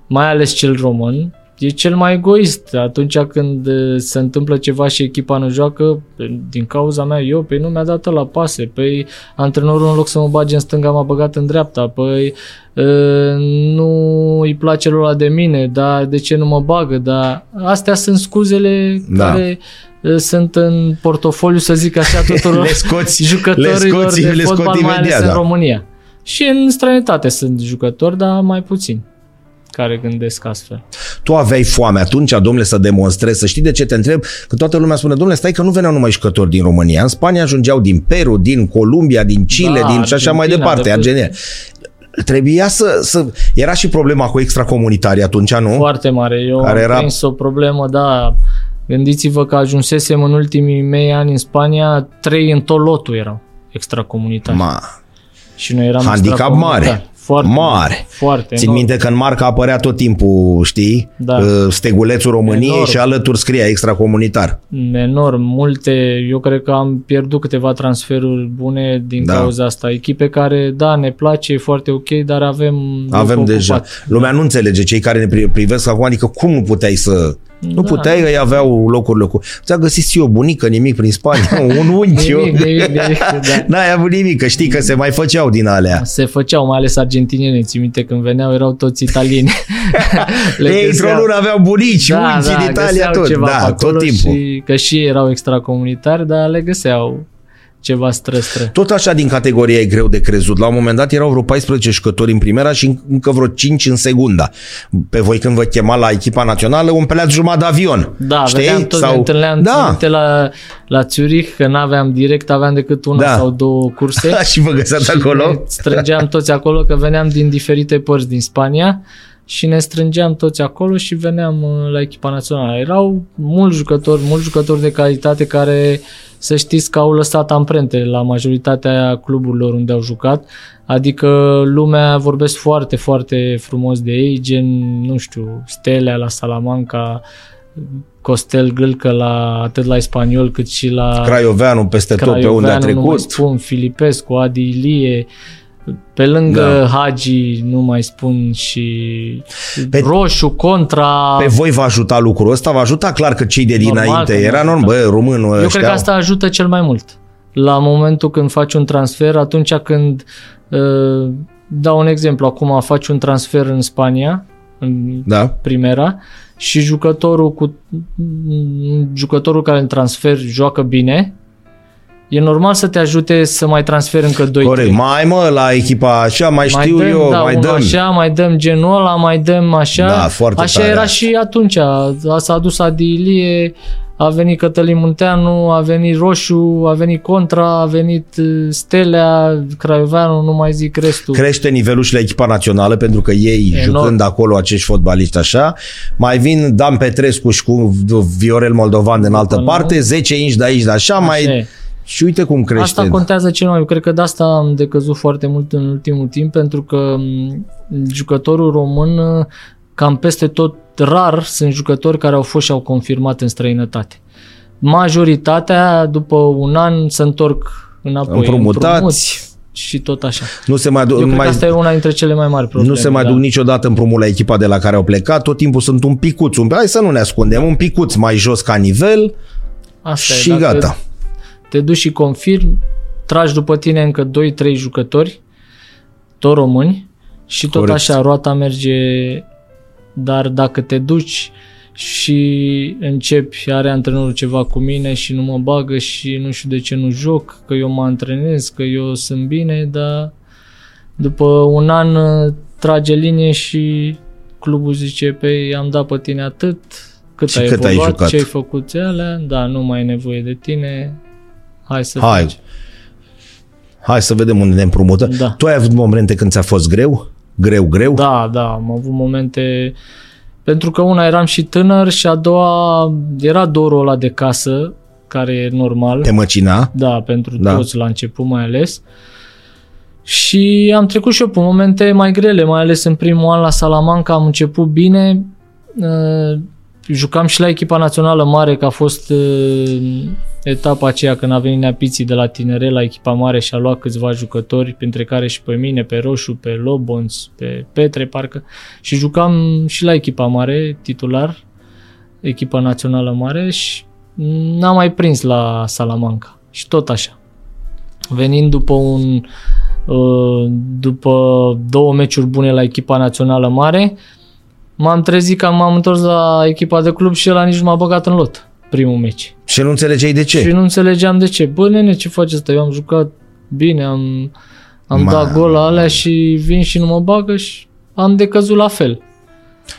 mai ales cel român, e cel mai egoist. Atunci când uh, se întâmplă ceva și echipa nu joacă, din cauza mea, eu, păi nu mi-a dat la pase, păi antrenorul în loc să mă bage în stânga m-a băgat în dreapta, păi uh, nu îi place lor de mine, dar de ce nu mă bagă, dar astea sunt scuzele Da. care uh, sunt în portofoliu, să zic așa, tuturor Le scoți- jucătorilor le scoți- de le fotbal, scoți mai ales imediat, în da. România. Și în străinătate sunt jucători, dar mai puțini care gândesc astfel. Tu aveai foame atunci, domnule, să demonstrezi, să știi de ce te întreb, că toată lumea spune, domnule, stai că nu veneau numai jucători din România, în Spania ajungeau din Peru, din Columbia, din Chile, Da, din și așa mai Argentina, departe, de- Argentina. Trebuia să, să... Era și problema cu extracomunitarii atunci, nu? Foarte mare. Eu Care am era- prins o problemă, da. Gândiți-vă că ajunsesem în ultimii mei ani în Spania, trei în tot lotul erau extracomunitari. Ma, și noi eram handicap extracomunitari. mare. Foarte Mare. Foarte Țin enorm. minte că în marca apărea tot timpul, știi, Da. uh, stegulețul României Enorm. și alături scria extracomunitar. enorm, multe, eu cred că am pierdut câteva transferuri bune din Da. da. cauza asta. Echipe care, da, ne place, e foarte ok, dar avem Avem loc deja. ocupat. Lumea nu înțelege, cei care ne pri- privesc acum, adică cum nu puteai să... Nu Da. puteai, ei aveau locurile cu... Ți-a găsit și o bunică, nimic prin Spania, un unchi. Nimic, nimic, nimic, da. N-ai avut nimic, că știi că se mai făceau din alea. Se făceau, mai ales argentinieni, ți minte când veneau, erau toți italieni. Le Ei, într-o găseau- lună aveau bunici, da, unchi din Italia, găseau tot. ceva pe Da, acolo tot timpul. Și, că și ei erau extracomunitari, dar le găseau ceva stră-stră. Tot așa din categoria e greu de crezut. La un moment dat erau vreo 14 jucători în primera și încă vreo 5 în segunda. Pe voi când vă chema la echipa națională, umpleați jumătate de avion. Da, știi? vedeam toți, ne întâlneam da. da. la, la Zurich, că n-aveam direct, aveam decât una Da. sau două curse. și vă găseați Și acolo? ne strângeam toți acolo, că veneam din diferite părți din Spania și ne strângeam toți acolo și veneam uh, la echipa națională. Erau mulți jucători, mulți jucători de calitate care să știți că au lăsat amprente la majoritatea cluburilor unde au jucat, adică lumea vorbesc foarte, foarte frumos de ei, gen, nu știu, Stelea la Salamanca, Costel Gâlcă la, atât la Spaniol cât și la Craioveanu peste tot pe unde a Craioveanu, nu mai trecut. spun, Filipescu, Adi Ilie, pe lângă Da. da. Hagi, nu mai spun și Pe- pe, Roșu, Contra. Pe voi va ajuta lucrul ăsta? Va ajuta clar că cei de Normal dinainte că era va normal, bă, românul Eu ăștia. cred că asta ajută cel mai mult. La momentul când faci un transfer, atunci când uh, dau un exemplu, acum faci un transfer în Spania, în Da? primera, și jucătorul cu jucătorul care îl transfer joacă bine, e normal să te ajute să mai transferi încă 2 Corect. Mai mă, la echipa așa, mai, știu dăm, eu, da, mai unul dăm. așa, mai dăm genul ăla, mai dăm așa. Da, foarte așa tare era asta. și atunci. A, s-a adus Adilie, a venit Cătălin Munteanu, a venit Roșu, a venit Contra, a venit uh, Stelea, Craioveanu, nu mai zic restul. crește nivelul și la echipa națională pentru că ei Enorm. jucând acolo acești fotbaliști așa, mai vin Dan Petrescu și cu Viorel Moldovan din altă nu? parte, 10 inci de aici de așa, Așa mai e. și uite cum crește. Asta contează cel mai mult. Cred că de asta am decăzut foarte mult în ultimul timp, pentru că m, jucătorul român, uh, cam peste tot, rar sunt jucători care au fost și au confirmat în străinătate. Majoritatea, după un an, se întorc înapoi. Împrumutați. Împrumut, și tot așa. Nu se mai, Eu du- cred mai, că asta e una dintre cele mai mari probleme. nu se mai da. duc niciodată împrumut la echipa de la care au plecat, tot timpul sunt un picuț, un, hai să nu ne ascundem, un picuț mai jos ca nivel Asta și e, dacă gata. Te duci și confirmi, tragi după tine încă 2-3 jucători, tot români, și tot Corect. așa roata merge, dar dacă te duci și începi, are antrenorul ceva cu mine și nu mă bagă și nu știu de ce nu joc, că eu mă antrenez, că eu sunt bine, dar după un an uh, trage linie și clubul zice, pe am dat pe tine atât, cât Și ai cât ai evoluat, jucat? ce ai făcut alea, da, nu mai e nevoie de tine, hai să Hai. faci. Hai să vedem unde ne împrumută. Da. Tu ai avut momente când ți-a fost greu? Greu, greu? Da, da, am avut momente... Pentru că una eram și tânăr și a doua era dorul ăla de casă, care e normal. Te măcina? Da, pentru Da. da. toți la început mai ales. Și am trecut și eu pe momente mai grele, mai ales în primul an la Salamanca am început bine. Uh, Jucam și la echipa națională mare, că a fost uh, etapa aceea când a venit Neapiții de la tinere la echipa mare și a luat câțiva jucători, printre care și pe mine, pe Roșu, pe Lobons, pe Petre, parcă. Și jucam și la echipa mare, titular, echipa națională mare și n-am mai prins la Salamanca. Și tot așa. Venind după un uh, după două meciuri bune la echipa națională mare, m-am trezit că m-am întors la echipa de club și ăla nici nu m-a băgat în lot primul meci. Și nu înțelegeai de ce? Și nu înțelegeam de ce. Bă, nene, ce faci asta? Eu am jucat bine, am, am Ma- dat gol la alea și vin și nu mă bagă și am decăzut la fel.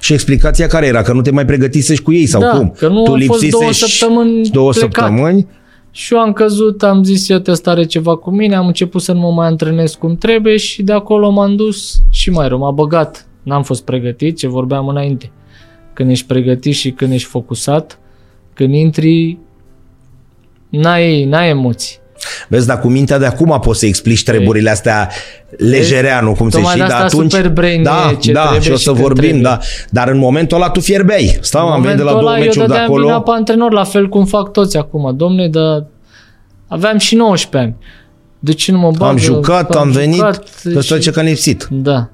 Și explicația care era? Că nu te mai pregătisești cu ei sau Da, cum? că nu tu au fost două lipsisești săptămâni două plecat. săptămâni? Și eu am căzut, am zis, eu ăsta are ceva cu mine, am început să nu mă mai antrenez cum trebuie și de acolo m-am dus și mai rău, m-a băgat. N-am fost pregătit, ce vorbeam înainte. Când ești pregătit și când ești focusat, când intri, n-ai, n-ai emoții. Vezi, dar cu mintea de acum poți să explici treburile astea lejereanu, cum se Tocmai știi, de dar asta atunci... super brain da, e ce da, trebuie și o și să când vorbim, trebuie. da. Dar în momentul ăla tu fierbeai. Stau, am venit de la momentul două ăla, meciuri eu de dădeam vina acolo. pe antrenor, la fel cum fac toți acum. Domne, dar aveam și 19 ani. De ce nu mă bagă? Am jucat, am venit, jucat ăsta și- ce că am lipsit. Da.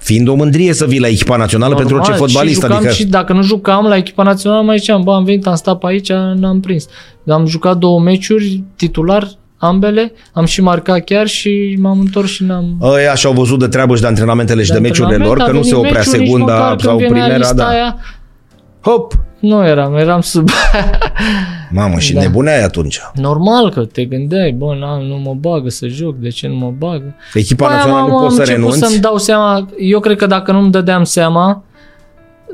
Fiind o mândrie să vii la echipa națională pentru orice Normal, fotbalist. Și, jucam Adică, și dacă nu jucam la echipa națională, mai ziceam, bă, am venit, am stat pe aici, n-am prins. Am jucat două meciuri, titular, ambele, am și marcat chiar și m-am întors și n-am... Ăia și-au văzut de treabă și de antrenamentele și de, meciurile lor, antrenament, că a nu se venit oprea meciul, nici secunda măcar când sau venea primera, lista da. Aia, Hop! Nu eram, eram sub... Mamă, și Da. nebuneai atunci. Normal că te gândeai, bă, na, nu mă bagă să joc, de ce nu mă bagă? Echipa Păi, națională am- nu am poți să început renunți. să-mi dau seama, eu cred că dacă nu-mi dădeam seama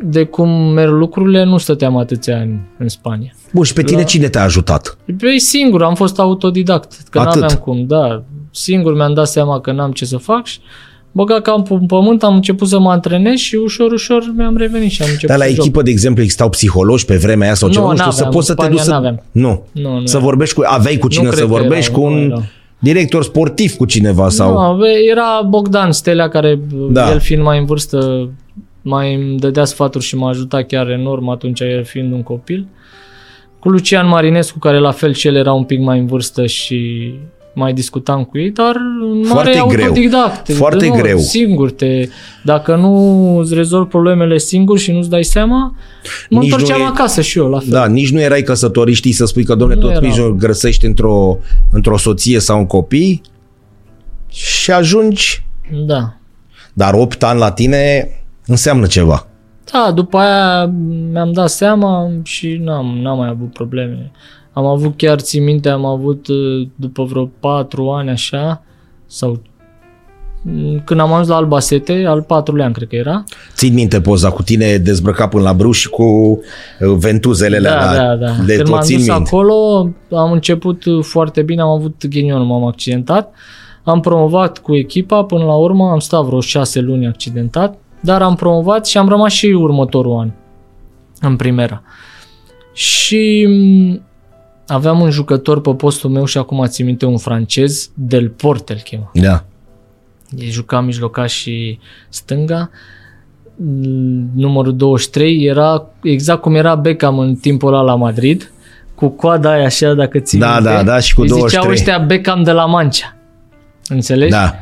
de cum merg lucrurile, nu stăteam atâția ani în Spania. Bun, și pe tine La- cine te-a ajutat? Păi singur, am fost autodidact, că Atât. n-aveam cum, da. Singur mi-am dat seama că n-am ce să fac și băga cam pe pământ, am început să mă antrenez și ușor, ușor mi-am revenit și am început Dar la să joc. echipă, de exemplu, existau psihologi pe vremea aia sau Nu, ceva, nu știu, n-aveam, să poți să în te Spania duci să... n-aveam. Nu. Nu, nu Să era. vorbești cu... Aveai cu cine cred să că vorbești erau, cu nu un erau. director sportiv cu cineva sau... Nu, bă, era Bogdan Stelea care, Da. da. el fiind mai în vârstă, mai îmi dădea sfaturi și m-a ajutat chiar enorm atunci, el fiind un copil. Cu Lucian Marinescu, care la fel și el era un pic mai în vârstă și mai discutam cu ei, dar în Foarte mare greu. autodidact. Foarte nu, greu. Singur te, dacă nu îți rezolvi problemele singur și nu-ți dai seama, mă Nici nu întorceam e- acasă și eu la fel. Da, nici nu erai căsătorit, știi să spui că, domne, Nu tot eram. nici nu grăsești într-o, într-o soție sau un copii și ajungi... da. Dar 8 ani la tine înseamnă ceva. Da, după aia mi-am dat seama și n-am, n-am mai avut probleme. Am avut chiar, țin minte, am avut uh, după vreo patru ani așa, sau mm, când am ajuns la Albasete, al patrulea an cred că era. Țin minte poza cu tine dezbrăcat până la brâu și cu uh, ventuzele Da, alea. da, da. De Când tot m-am țin dus minte. acolo, am început uh, foarte bine, am avut ghinion, m-am accidentat. Am promovat cu echipa, până la urmă am stat vreo șase luni accidentat, dar am promovat și am rămas și următorul an în primera. Și m, aveam un jucător pe postul meu și acum țin minte un francez, Del Porte îl chema. Da. El juca mijlocaș și stânga. Mm, Numărul 23 era exact cum era Beckham în timpul ăla la Madrid, cu coada aia așa, dacă ții Da, minte. da, da, și cu Îi 23. ziceau ăștia Beckham de la Mancea. Înțelegi? Da.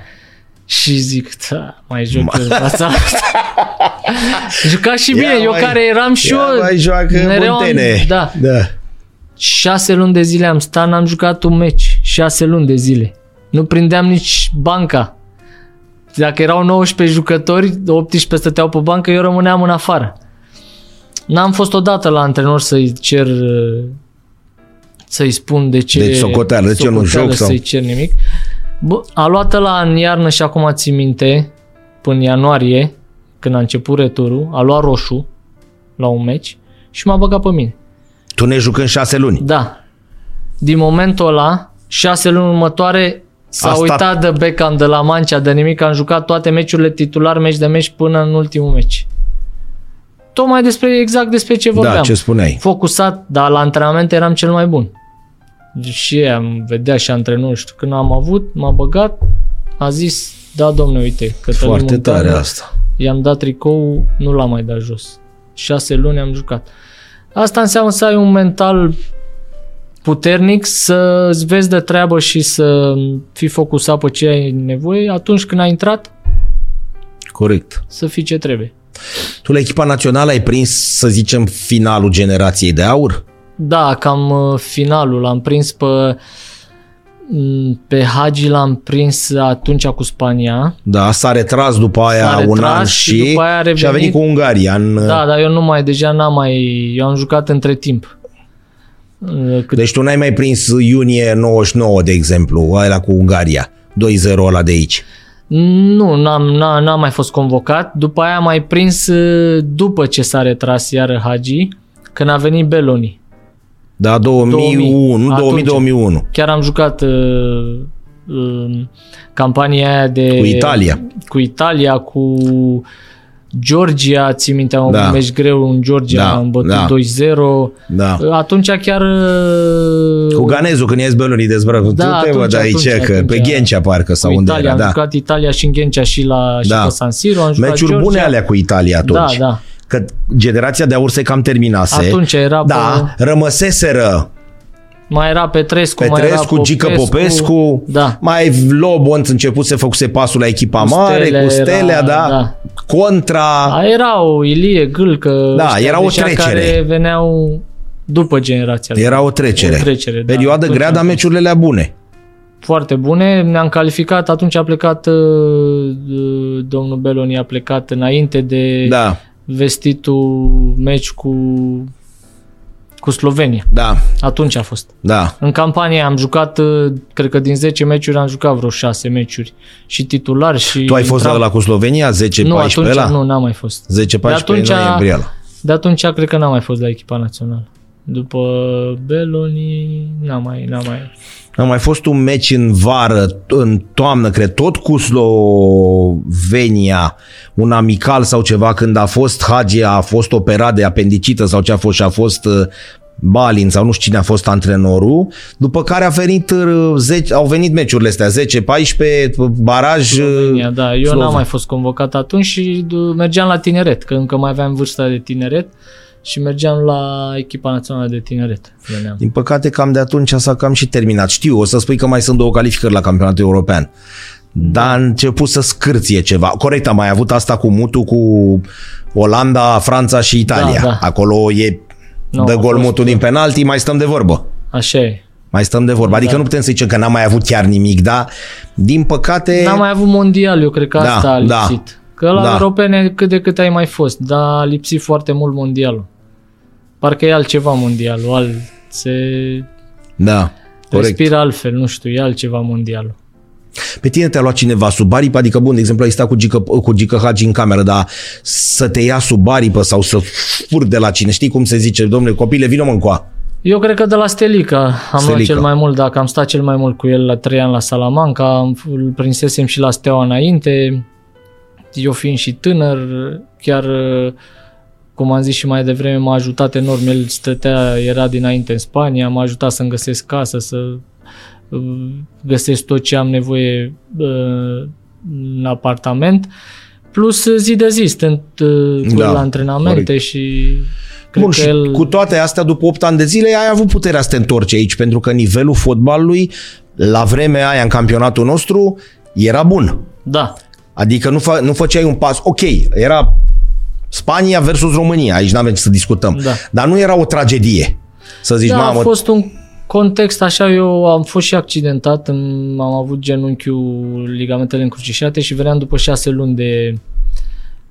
Și zic, da, mai joc în fața asta. Juca și bine, Ia eu mai- care eram și Ia eu. mai joacă mereu am- Montene. Da, da. Șase luni de zile am stat, n-am jucat un meci. Șase luni de zile. Nu prindeam nici banca. Dacă erau 19 jucători, 18 stăteau pe bancă, eu rămâneam în afară. N-am fost odată la antrenor să-i cer uh, să-i spun de ce Deci socoteală, de ce nu socoteală, joc sau- să-i cer nimic. Bă, a luat la în iarnă și acum țin minte, până în ianuarie, când a început returul, a luat roșu la un meci și m-a băgat pe mine. Tu ne jucând șase luni. Da. Din momentul ăla, șase luni următoare, s-a A stat- uitat de Beckham de la Mancea, de nimic, am jucat toate meciurile titular, meci de meci, până în ultimul meci. Tocmai despre, exact despre ce vorbeam. Da, ce spuneai. Focusat, dar la antrenament eram cel mai bun. Și ei am vedea și antrenor, știu, când am avut, m-a băgat, a zis, da domne, uite, Cătălin Foarte Munteanu, tare asta. i-am dat tricou, nu l-am mai dat jos. Șase luni am jucat. Asta înseamnă să ai un mental puternic, să îți vezi de treabă și să fii focusat pe ce ai nevoie. Atunci când ai intrat, Corect. să fii ce trebuie. Tu la echipa națională ai prins, să zicem, finalul generației de aur? Da, cam uh, finalul l-am prins pe m, pe Hagi l-am prins atunci cu Spania. Da, s-a retras după aia S-a un retras an și și, după aia a și a venit revenit. cu Ungaria. În, Da, dar eu nu mai, deja n-am mai, eu am jucat între timp. Uh, Cât Deci tu n-ai mai prins iunie 99, de exemplu, ăla cu Ungaria. 2-0 ăla de aici. Nu, n-am, n-am, n-am mai fost convocat. După aia am mai prins uh, după ce s-a retras iară Hagi, când a venit Beloni. Da, 2001, nu Atunci. 2000-2001. Chiar am jucat uh, uh, campania aia de... Cu Italia. Cu Italia, cu Georgia, țin minte, am Da. un meci greu în Georgia, Da, am bătut da. 2-0. Da. Atunci chiar... uh, Cu Ganezul, când ies belunii dezbrăcut. Da, tu te văd atunci, aici, atunci, că pe atunci. Ghencea parcă sau cu unde Italia, era. am Da. jucat Italia și în Ghencea și la și Da. pe San Siro, am jucat Meciuri Georgia. bune alea cu Italia atunci. Da, da. Că generația de aur se cam terminase. Atunci era Da, rămăseseră Mai era Petrescu, mai era Petrescu, Gică Popescu, Da. mai Lobonț început să făcuse pasul la echipa Cu mare, Stelea cu Stelea, era- da, da. contra, A, erau Ilie, Gâlcă, Da, ăștia era o deja trecere. care veneau după generația. era o trecere. O trecere, da. Perioadă Atunci grea, am dar fost meciurile alea bune. Foarte bune, ne-am calificat, atunci a plecat uh, uh, domnul Beloni a plecat înainte de Da, vestitul meci cu cu Slovenia. da, Atunci a fost. da. În campanie am jucat, uh, cred că din 10 meciuri am jucat vreo 6 meciuri. Și titular și... Tu ai fost intram- la cu Slovenia, 10-14 Nu, atunci ăla? nu, n-am mai fost. 10-14 De atunci- noiembrie ăla. De atunci cred că n-am mai fost la echipa națională. După Beloni, n-am mai, n-am mai... A mai fost un meci în vară, în toamnă, cred, tot cu Slovenia, un amical sau ceva, când a fost Hagi, a fost operat de apendicită sau ce a fost și a fost uh, Balin sau nu știu cine a fost antrenorul, după care a venit, uh, 10, au venit meciurile astea, 10-14, baraj... uh, Slovenia, da. Eu Slova. n-am mai fost convocat atunci și d- mergeam la tineret, că încă mai aveam vârsta de tineret și mergeam la echipa națională de tineret. Veneam. Din păcate, cam de atunci s-a cam și terminat. Știu, o să spui că mai sunt două calificări la campionatul european. Dar a început să scârție ceva. Corect, am mai avut asta cu mutul cu Olanda, Franța și Italia. Da, da. Acolo e Nu, dă a gol fost, mutul da. din penalti, mai stăm de vorbă. Așa e. Mai stăm de vorbă. Adică Da. nu putem să zicem că n-am mai avut chiar nimic, dar din păcate... N-am mai avut mondial, eu cred că Da, asta a da. Lipsit. Că la Da. europene cât de cât ai mai fost, dar a lipsit foarte mult mondialul. Parcă e altceva mondialul, alt, se Da, corect. respiră altfel, nu știu, e altceva mondialul. Pe tine te-a luat cineva sub aripă? Adică, bun, de exemplu, ai stat cu Gică, cu Gică Hagi în cameră, dar să te ia sub aripă sau să fur de la cine? Știi cum se zice, domnule, copile, vină mă încoa. Eu cred că de la Stelica am luat Stelica. cel mai mult, dacă am stat cel mai mult cu el la trei ani la Salamanca, am, îl prinsesem și la Steaua înainte, eu fiind și tânăr, chiar cum am zis și mai devreme, m-a ajutat enorm, el stătea, era dinainte în Spania, m-a ajutat să-mi găsesc casă, să uh, găsesc tot ce am nevoie uh, în apartament, plus zi de zi, stând uh, cu Da, el la antrenamente corect. și cred Bun, că și el... cu toate astea, după 8 ani de zile, ai avut puterea să te întorci aici, pentru că nivelul fotbalului, la vremea aia, în campionatul nostru, era bun. Da. Adică nu, fă, nu făceai un pas. Ok, era Spania versus România, aici n-avem ce să discutăm. Da. Dar nu era o tragedie. Să zici, da, mamă, a fost un context așa, eu am fost și accidentat, în- am avut genunchiul ligamentele încrucișate și veneam după șase luni de,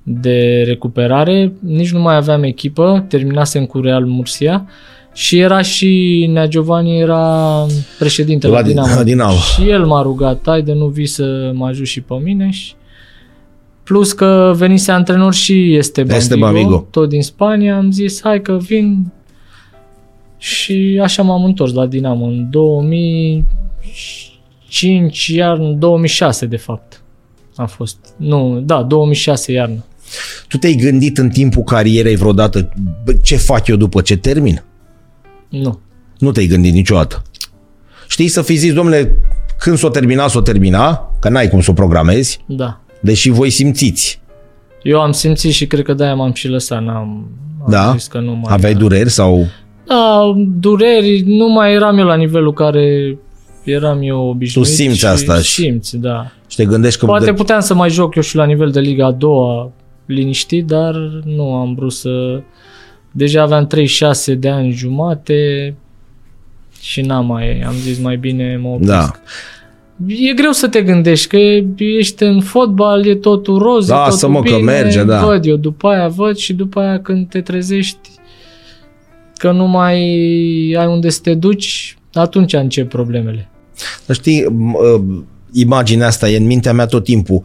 de recuperare, nici nu mai aveam echipă, terminasem cu Real Murcia și era și Nea Giovanni era președinte la, La la Din- Dinamo. la Dinamo. Și el m-a rugat, hai de nu vii să mă ajut și pe mine și Plus că venise antrenor și este Bambigo, Este Bambigo. tot din Spania, am zis hai că vin și așa m-am întors la Dinamo în 2005, iar în 2006 de fapt a fost. Nu, da, 2006 iarnă. tu te-ai gândit în timpul carierei vreodată bă, ce fac eu după ce termin? Nu. Nu te-ai gândit niciodată. Știi să fi zis, domnule, când s-o termina, s-o termina, că n-ai cum să o programezi, Da. Deși voi simțiți. Eu am simțit și cred că de-aia m-am și lăsat. N-am, am Da? zis că nu mai... Aveai dureri sau... Da, dureri, nu mai eram eu la nivelul care eram eu obișnuit. Tu simți și asta și- Simți, da. Și te gândești că... Poate de- puteam să mai joc eu și la nivel de Liga a doua liniștit, dar nu am vrut să... Deja aveam 36 de ani jumate și n-am mai... Am zis mai bine mă opresc. Da. E greu să te gândești că ești în fotbal, e totul roz, Da, e totul să mă, că bine, merge, da. Văd eu, după aia văd și după aia când te trezești că nu mai ai unde să te duci, atunci încep problemele. Dar știi, m- uh, imaginea asta e în mintea mea tot timpul.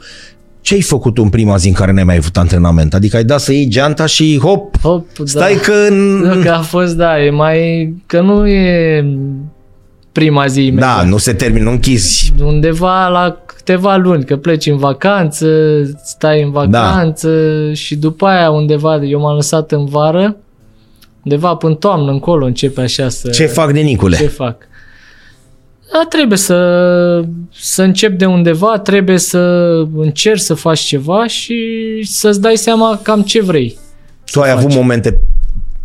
Ce ai făcut tu în prima zi în care n-ai mai avut antrenament? Adică ai dat să iei geanta și hop, Hop, stai da. că... În... Nu, că a fost, da, e mai... Că nu e prima zi imediat. Da, nu se termină, nu închizi. Undeva la câteva luni, că pleci în vacanță, stai în vacanță da. și după aia undeva, eu m-am lăsat în vară, undeva până toamnă încolo începe așa să... Ce fac de Nicule? Ce fac? Da, trebuie să, să încep de undeva, trebuie să încerci să faci ceva și să-ți dai seama cam ce vrei. Tu ai avut momente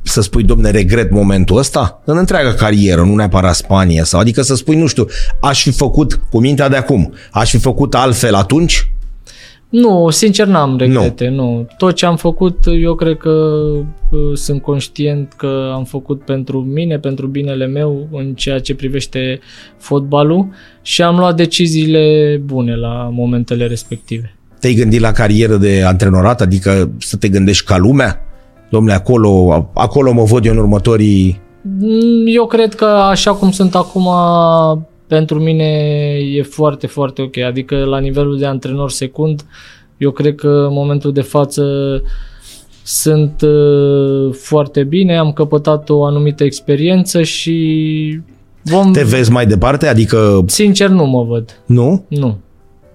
să spui, domne, regret momentul ăsta? În întreaga carieră, nu neapărat Spania sau, adică să spui, nu știu, aș fi făcut cu mintea de acum, aș fi făcut altfel atunci? Nu, sincer n-am regrete, nu. nu. Tot ce am făcut, eu cred că uh, sunt conștient că am făcut pentru mine, pentru binele meu în ceea ce privește fotbalul și am luat deciziile bune la momentele respective. Te-ai gândit la carieră de antrenorat, adică să te gândești ca lumea? Domnule, acolo, acolo mă văd eu în următorii... Mm, Eu cred că așa cum sunt acum, pentru mine e foarte, foarte ok. Adică la nivelul de antrenor secund, eu cred că în momentul de față sunt uh, foarte bine, am căpătat o anumită experiență și vom... Te vezi mai departe? Adică, Sincer nu mă văd, nu? nu.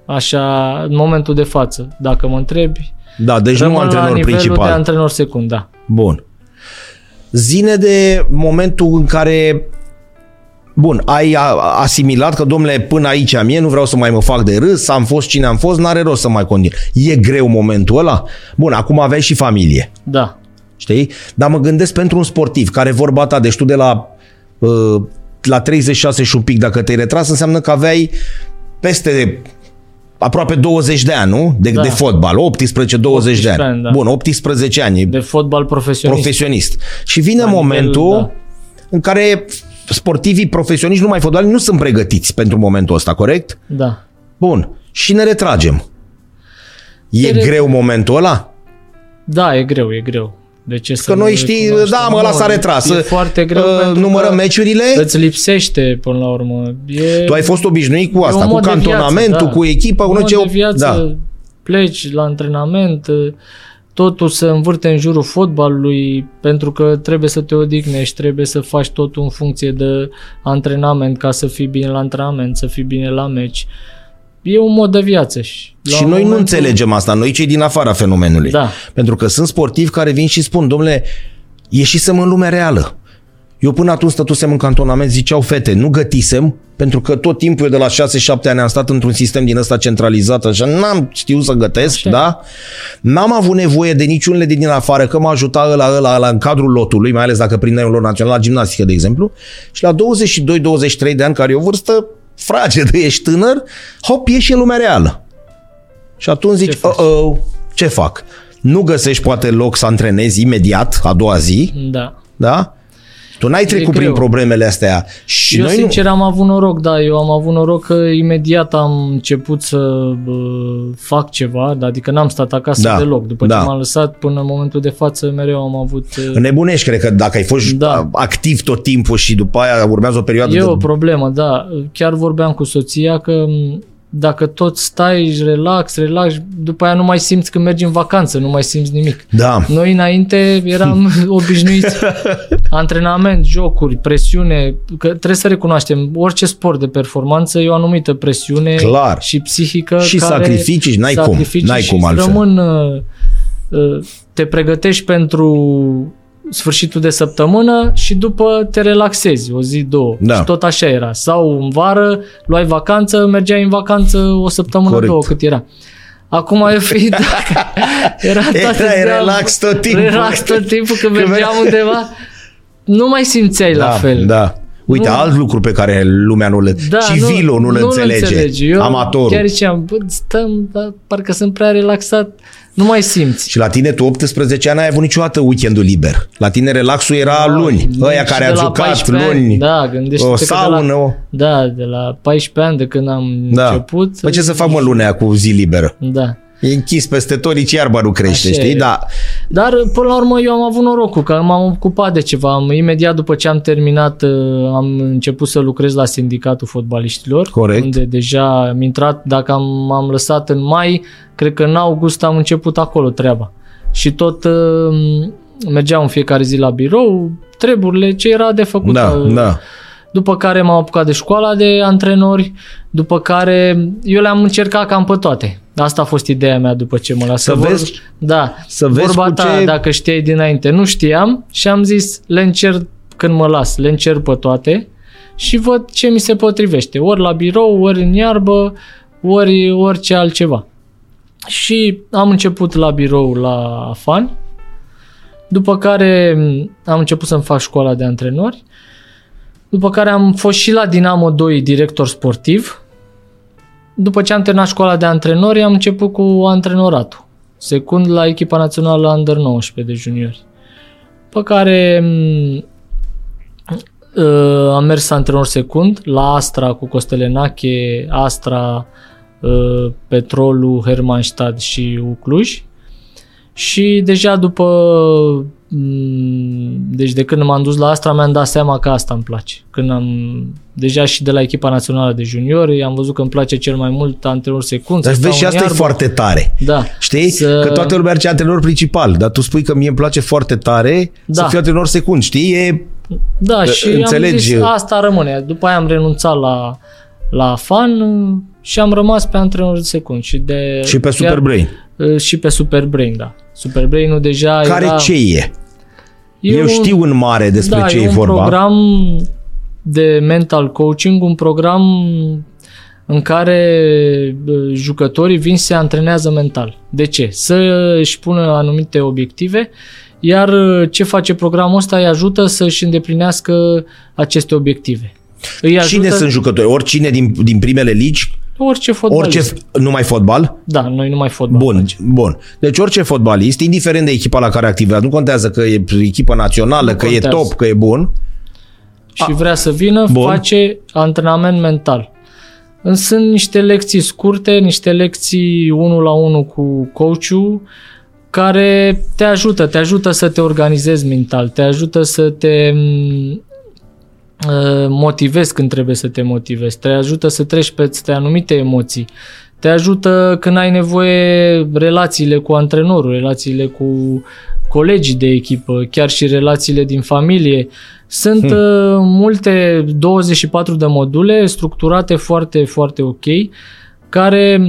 Așa, în momentul de față, dacă mă întrebi, Da, deci nu rămân la antrenor nivelul principal. de antrenor secund, da. Bun. Zine de momentul în care Bun, ai a- asimilat că, domnule, până aici am e, nu vreau să mai mă fac de râs, am fost cine am fost, n-are rost să mai continui. E greu momentul ăla? Bun, acum aveai și familie, Da, știi? Dar mă gândesc pentru un sportiv care vorba ta, deci tu de la, uh, la 36 și un pic, dacă te-ai retras, înseamnă că aveai peste aproape 20 de ani, nu? De, Da. de fotbal, 18-20 de ani. 18 ani, da. Bun, 18 ani, de fotbal profesionist. profesionist. Și vine La nivel, momentul da. în care sportivii profesioniști, numai fotbali, nu sunt pregătiți pentru momentul ăsta, corect? Da. Bun. Și ne retragem. E Re- greu momentul ăla? Da, e greu, e greu. De ce să Că nu noi știi, recunoaștem? da, mă, ăla Nu, s-a retras. E foarte greu Uh, pentru numărăm că meciurile? Îți lipsește până la urmă. E, Tu ai fost obișnuit cu asta, un cu mod de cantonamentul, viață, da. cu echipa, cu un noi mod ce... de viață, Da. pleci la antrenament, totul se învârte în jurul fotbalului pentru că trebuie să te odihnești, trebuie să faci totul în funcție de antrenament ca să fii bine la antrenament, să fii bine la meci. E un mod de viață. Și, la Și noi nu momentul- înțelegem asta, noi cei din afara fenomenului. Da. Pentru că sunt sportivi care vin și spun, domnule, ieșisem în lumea reală. Eu până atunci stătusem în cantonament, ziceau fete, nu gătisem, pentru că tot timpul eu de la 6-7 ani am stat într-un sistem din ăsta centralizat, așa, n-am știut să gătesc, Așa. da? N-am avut nevoie de niciunele de din afară, că mă ajuta ăla, ăla, ăla în cadrul lotului, mai ales dacă prindeai un lot național la gimnastică, de exemplu. Și la 22-23 de ani, care e o vârstă fragedă, ești tânăr, hop, ieși în lumea reală. Și atunci zici, faci? oh, oh, ce fac? Nu găsești poate loc să antrenezi imediat, a doua zi, Da. da? Tu n-ai trecut prin greu. problemele astea. Și eu noi sincer am avut noroc, da, eu am avut noroc că imediat am început să bă, fac ceva, da, adică n-am stat acasă Da, deloc. După da. ce m-am lăsat până în momentul de față mereu am avut... nu nebunești, cred că dacă ai fost Da. activ tot timpul și după aia urmează o perioadă E de... o problemă, da. Chiar vorbeam cu soția că m, dacă tot stai, relax, relax, după aia nu mai simți când mergi în vacanță, nu mai simți nimic. Da. Noi înainte eram obișnuiți antrenament, jocuri, presiune, că trebuie să recunoaștem, orice sport de performanță e o anumită presiune Clar. și psihică Și care sacrificii și n-ai cum, sacrificii n-ai și cum îți altfel. Rămân, uh, uh, te pregătești pentru sfârșitul de săptămână și după te relaxezi o zi, două. Da. Și tot așa era. Sau în vară luai vacanță, mergeai în vacanță o săptămână, Corect. două, cât era. Acum e fi, dacă era toate Erai ziua- relax tot timpul. Relax tot timpul când Când mergeam mergeai- undeva. Nu mai simțeai da, la fel. Da. Uite, Nu- alt lucru pe care lumea nu le... Da, civilul nu, le înțelege. înțelege. Eu Amatorul. Chiar ziceam, bă, stăm, dar parcă sunt prea relaxat. Nu mai simți. Și la tine, tu 18 ani, n-ai avut niciodată weekendul liber. La tine relaxul era luni. Ăia Și care de au la jucat 14 luni, Ani, da, gândește o că de saună. la, o- Da, de la 14 ani de când am Da. început. Păi ce să fac mă lunea cu zi liberă? Da. E închis peste tot, nici iarba nu crește, Așa știi? e. Da. Dar până la urmă eu am avut norocul că m-am ocupat de ceva. Am, imediat după ce am terminat uh, am început să lucrez la sindicatul fotbaliștilor. Corect. Unde deja am intrat, dacă am, am lăsat în mai, cred că în august am început acolo treaba. Și tot uh, mergeam în fiecare zi la birou, treburile, ce era de făcut. Da, uh, da. După care m-am apucat de școala de antrenori, după care eu le-am încercat cam pe toate. Asta a fost ideea mea după ce mă las. Să Că vor- vezi- da, să vezi vorba cu ta, ce- dacă știai dinainte, nu știam și am zis le încerc când mă las, le încerc pe toate și văd ce mi se potrivește. Ori la birou, ori în iarbă, ori orice altceva. Și am început la birou la AFAN, după care m, am început să-mi fac școala de antrenori, după care am fost și la Dinamo 2 director sportiv. După ce am terminat școala de antrenori, am început cu antrenoratul. Secund la echipa națională Under 19 de juniori. Pe care m, uh, am mers antrenor secund la Astra cu Costelenache, Astra, uh, Petrolul, Hermannstad și Ucluj. Și deja după mm, deci de când m-am dus la Astra mi-am dat seama că asta îmi place. Când am deja și de la echipa națională de juniori am văzut că îmi place cel mai mult antrenor secund. Dar să vezi stau și în asta e iarbă. foarte tare. Da. Știi? Să- Că toată lumea are antrenor principal, dar tu spui că mie îmi place foarte tare să Da. fiu antrenor secund, știi? E... Da, și înțelegi- am zis asta rămâne. După aia am renunțat la, la fan și am rămas pe antrenor secund. Și, de, Și pe Super Brain. Brain. Și pe Super Brain, da. Super Brain-ul deja Care era... ce e? E Eu un- știu în mare despre da, ce e e un vorba. program de mental coaching, un program în care bă, jucătorii vin să se antrenează mental. De ce? Să își pună anumite obiective, iar uh, ce face programul ăsta îi ajută să își îndeplinească aceste obiective. Îi ajută Cine sunt jucători? Oricine din, din primele ligi? Orice fotbalist. Orice, numai fotbal? Da, noi numai fotbal. Bun, facem. bun. Deci orice fotbalist, indiferent de echipa la care activează, nu contează că e echipa națională, Nu că contează. e top, că e bun. și vrea să vină, Ah. Bun. face antrenament mental. Sunt niște lecții scurte, niște lecții unul la unul cu coachul care te ajută, te ajută să te organizezi mental, te ajută să te m, uh, motivezi când trebuie să te motivezi, te ajută să treci peste anumite emoții, te ajută când ai nevoie relațiile cu antrenorul, relațiile cu colegii de echipă, chiar și relațiile din familie. Sunt hmm. uh, multe 24 de module structurate foarte, foarte ok, care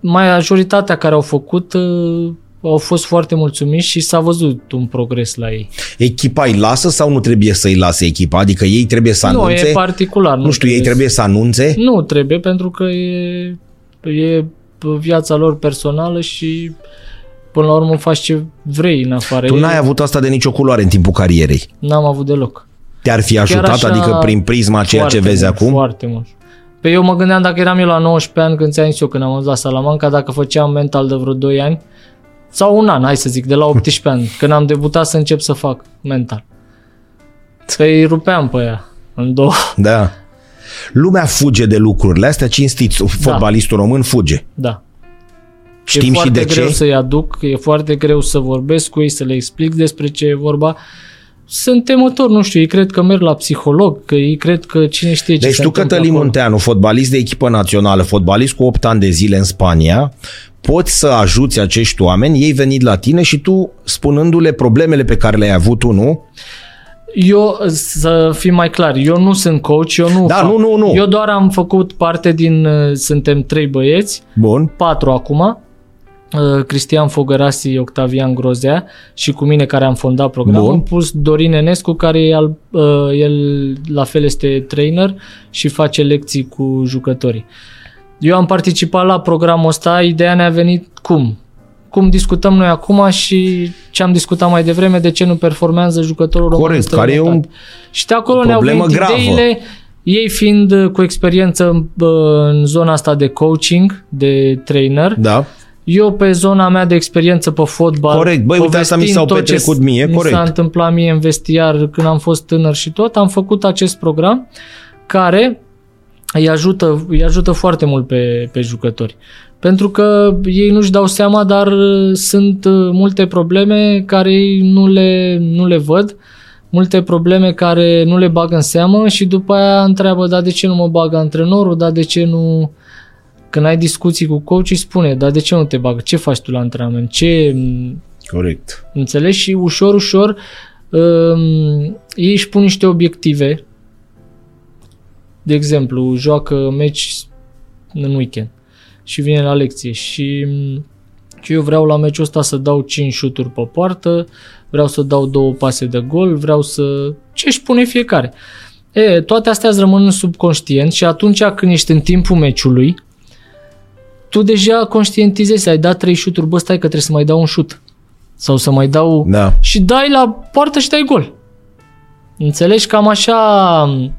majoritatea care au făcut uh, au fost foarte mulțumiți și s-a văzut un progres la ei. Echipa îi lasă sau nu trebuie să-i lase echipa? Adică ei trebuie să Nu, anunțe? e particular. nu știu, ei trebuie să anunțe? Nu trebuie, pentru că e, e viața lor personală și până la urmă faci ce vrei în afară. Tu ei. n-ai avut asta de nicio culoare în timpul carierei. N-am avut deloc. Te-ar fi ajutat, așa adică prin prisma ceea ce Foarte vezi mult, acum? Foarte mult. Pe eu mă gândeam dacă eram eu la 19 ani când ți-am zis eu când am ajuns la Salamanca, dacă făceam mental de vreo 2 ani sau un an, hai să zic, de la 18 ani, când am debutat să încep să fac mental. Că îi rupeam pe ea în două. Da. Lumea fuge de lucrurile astea, cinstiți, fotbalistul român fuge. Da. Știm e și foarte de greu ce? să-i aduc, e foarte greu să vorbesc cu ei, să le explic despre ce e vorba. Sunt temători, nu știu, ei cred că merg la psiholog, că ei cred că cine știe ce Deci se tu, întâmplă Cătălin acolo. Munteanu, fotbalist de echipă națională, fotbalist cu 8 ani de zile în Spania, poți să ajuți acești oameni, ei venit la tine și tu spunându-le problemele pe care le-ai avut tu, nu? Eu, să fim mai clar, eu nu sunt coach, eu nu Da, fac. nu, nu, nu. Eu doar am făcut parte din, uh, suntem trei băieți, Bun. patru acum, uh, Cristian Fogărasi, Octavian Grozea și cu mine care am fondat programul, Bun. plus Dorin Enescu care e al, uh, el la fel este trainer și face lecții cu jucătorii. Eu am participat la programul ăsta, ideea ne-a venit cum? Cum discutăm noi acum și ce am discutat mai devreme, de ce nu performează jucătorul român Corect, în care e străinătate. un- Și de acolo o ne-au problemă venit gravă. ideile, ei fiind uh, cu experiență bă, în zona asta de coaching, de trainer, Da. eu pe zona mea de experiență pe fotbal, Corect. Băi, uite, asta mi povestind s-au tot ce petrecut mie, mi corect. s-a întâmplat mie în vestiar când am fost tânăr și tot, am făcut acest program care îi ajută, îi ajută foarte mult pe, pe jucători. Pentru că ei nu-și dau seama, dar uh, sunt uh, multe probleme care ei nu le, nu le văd, multe probleme care nu le bag în seamă și după aia întreabă, dar de ce nu mă bagă antrenorul, dar de ce nu... Când ai discuții cu coach, îi spune, dar de ce nu te bagă? Ce faci tu la antrenament? Ce Corect. Înțelegi? Și ușor, ușor um, ei își pun niște obiective. De exemplu, joacă meci în weekend și vine la lecție și um, și eu vreau la meciul ăsta să dau 5 șuturi pe poartă, vreau să dau două pase de gol, vreau să... Ce își pune fiecare? E, toate astea îți rămân în subconștient și atunci când ești în timpul meciului, tu deja conștientizezi, ai dat trei șuturi, bă, stai că trebuie să mai dau un șut. Sau să mai dau... Da. Și dai la poartă și dai gol. Înțelegi? Cam așa uh,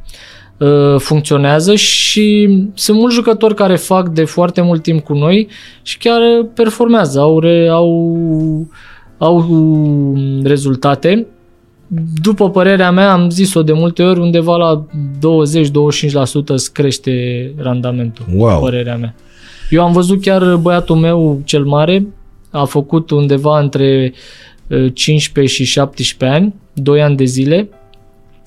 funcționează și sunt mulți jucători care fac de foarte mult timp cu noi și chiar performează, au, re, au, au rezultate. După părerea mea, am zis-o de multe ori, undeva la 20-25% îți crește randamentul, Wow. părerea mea. Eu am văzut chiar băiatul meu cel mare, a făcut undeva între uh, 15 și 17 ani, 2 ani de zile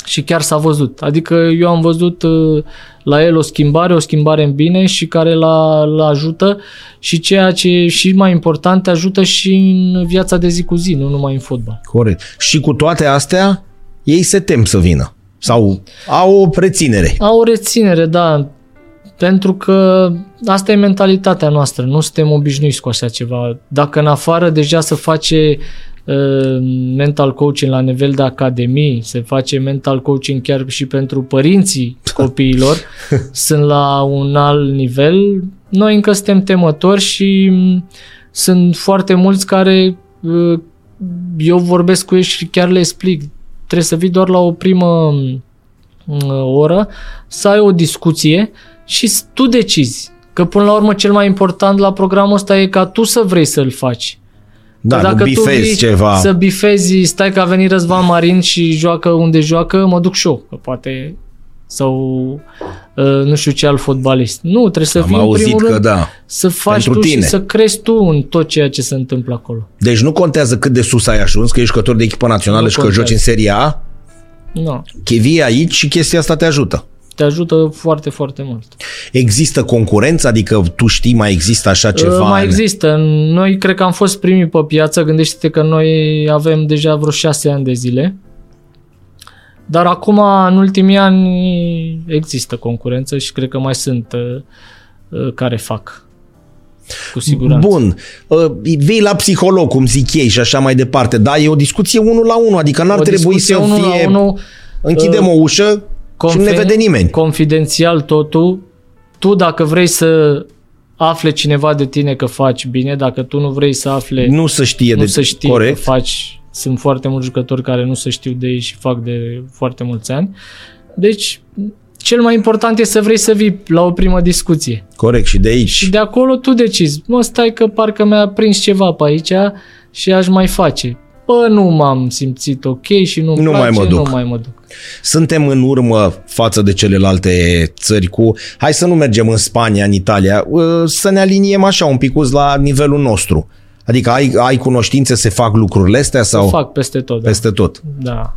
și chiar s-a văzut. Adică eu am văzut uh, la el o schimbare, o schimbare în bine și care l-a, l ajută și ceea ce e și mai important, te ajută și în viața de zi cu zi, nu numai în fotbal. Corect. Și cu toate astea, ei se tem să vină. Sau au o reținere. Au o reținere, da, pentru că asta e mentalitatea noastră, nu suntem obișnuiți cu așa ceva. Dacă în afară deja se face uh, mental coaching la nivel de academii, se face mental coaching chiar și pentru părinții copiilor, sunt la un alt nivel, noi încă suntem temători și mm, sunt foarte mulți care uh, eu vorbesc cu ei și chiar le explic. Trebuie să vii doar la o primă uh, oră, să ai o discuție și s- tu decizi. Că până la urmă cel mai important la programul ăsta e ca tu să vrei să-l faci. Da, Că nu tu bifezi vii ceva. Să bifezi, stai că a venit Răzvan Marin și joacă unde joacă, mă duc și eu. Că poate sau uh, nu știu ce alt fotbalist. Nu, trebuie să Am fii în auzit primul că rând da. să faci Pentru tu tine. și să crezi tu în tot ceea ce se întâmplă acolo. Deci nu contează cât de sus ai ajuns, că ești jucător de echipă națională Nu și că contează. joci în Seria A, Nu. vii aici și chestia asta te ajută. Te ajută foarte, foarte mult. Există concurență? Adică tu știi, mai există așa ceva? Uh, Mai în- există. Noi cred că am fost primii pe piață. Gândește-te că noi avem deja vreo șase ani de zile. Dar acum, în ultimii ani, există concurență și cred că mai sunt uh, uh, care fac. Cu siguranță. Bun, uh, vii la psiholog, cum zic ei și așa mai departe, dar e o discuție unul la unul, adică n-ar O trebui discuție să unul la fie... unul, Închidem o ușă și nu ne confi- vede nimeni. Confidențial totul. Tu dacă vrei să afle cineva de tine că faci bine, dacă tu nu vrei să afle Nu să știe nu de să știi corect. că faci. Sunt foarte mulți jucători care nu se știu de ei și fac de foarte mulți ani. Deci, cel mai important e să vrei să vii la o primă discuție. Corect, și de aici. Și de acolo tu decizi. Mă, stai că parcă mi-a prins ceva pe aici și aș mai face. Bă, nu m-am simțit ok și nu Nu mai mă duc. nu mai mă duc. Suntem în urmă față de celelalte țări cu... Hai să nu mergem în Spania, în Italia, uh, să ne aliniem așa un pic la nivelul nostru. Adică ai, ai cunoștințe, se fac lucrurile astea sau Sau... Fac peste tot. Da. peste tot? da.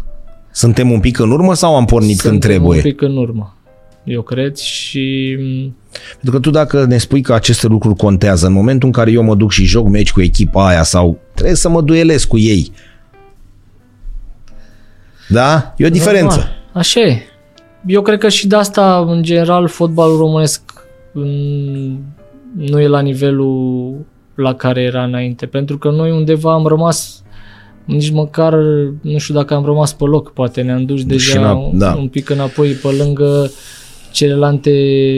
Suntem un pic în urmă sau am pornit când Suntem trebuie? un pic în urmă. Eu cred și Pentru că tu dacă ne spui că aceste lucruri contează, în momentul în care eu mă duc și joc meci cu echipa aia sau trebuie să mă duelesc cu ei. Da? E o diferență. Normal. Așa e. Eu cred că și de asta, în general, fotbalul românesc mm, nu e la nivelul la care era înainte. Pentru că noi undeva am rămas nici măcar, nu știu dacă am rămas pe loc, poate ne-am dus deja înap- da. un pic înapoi pe lângă celelalte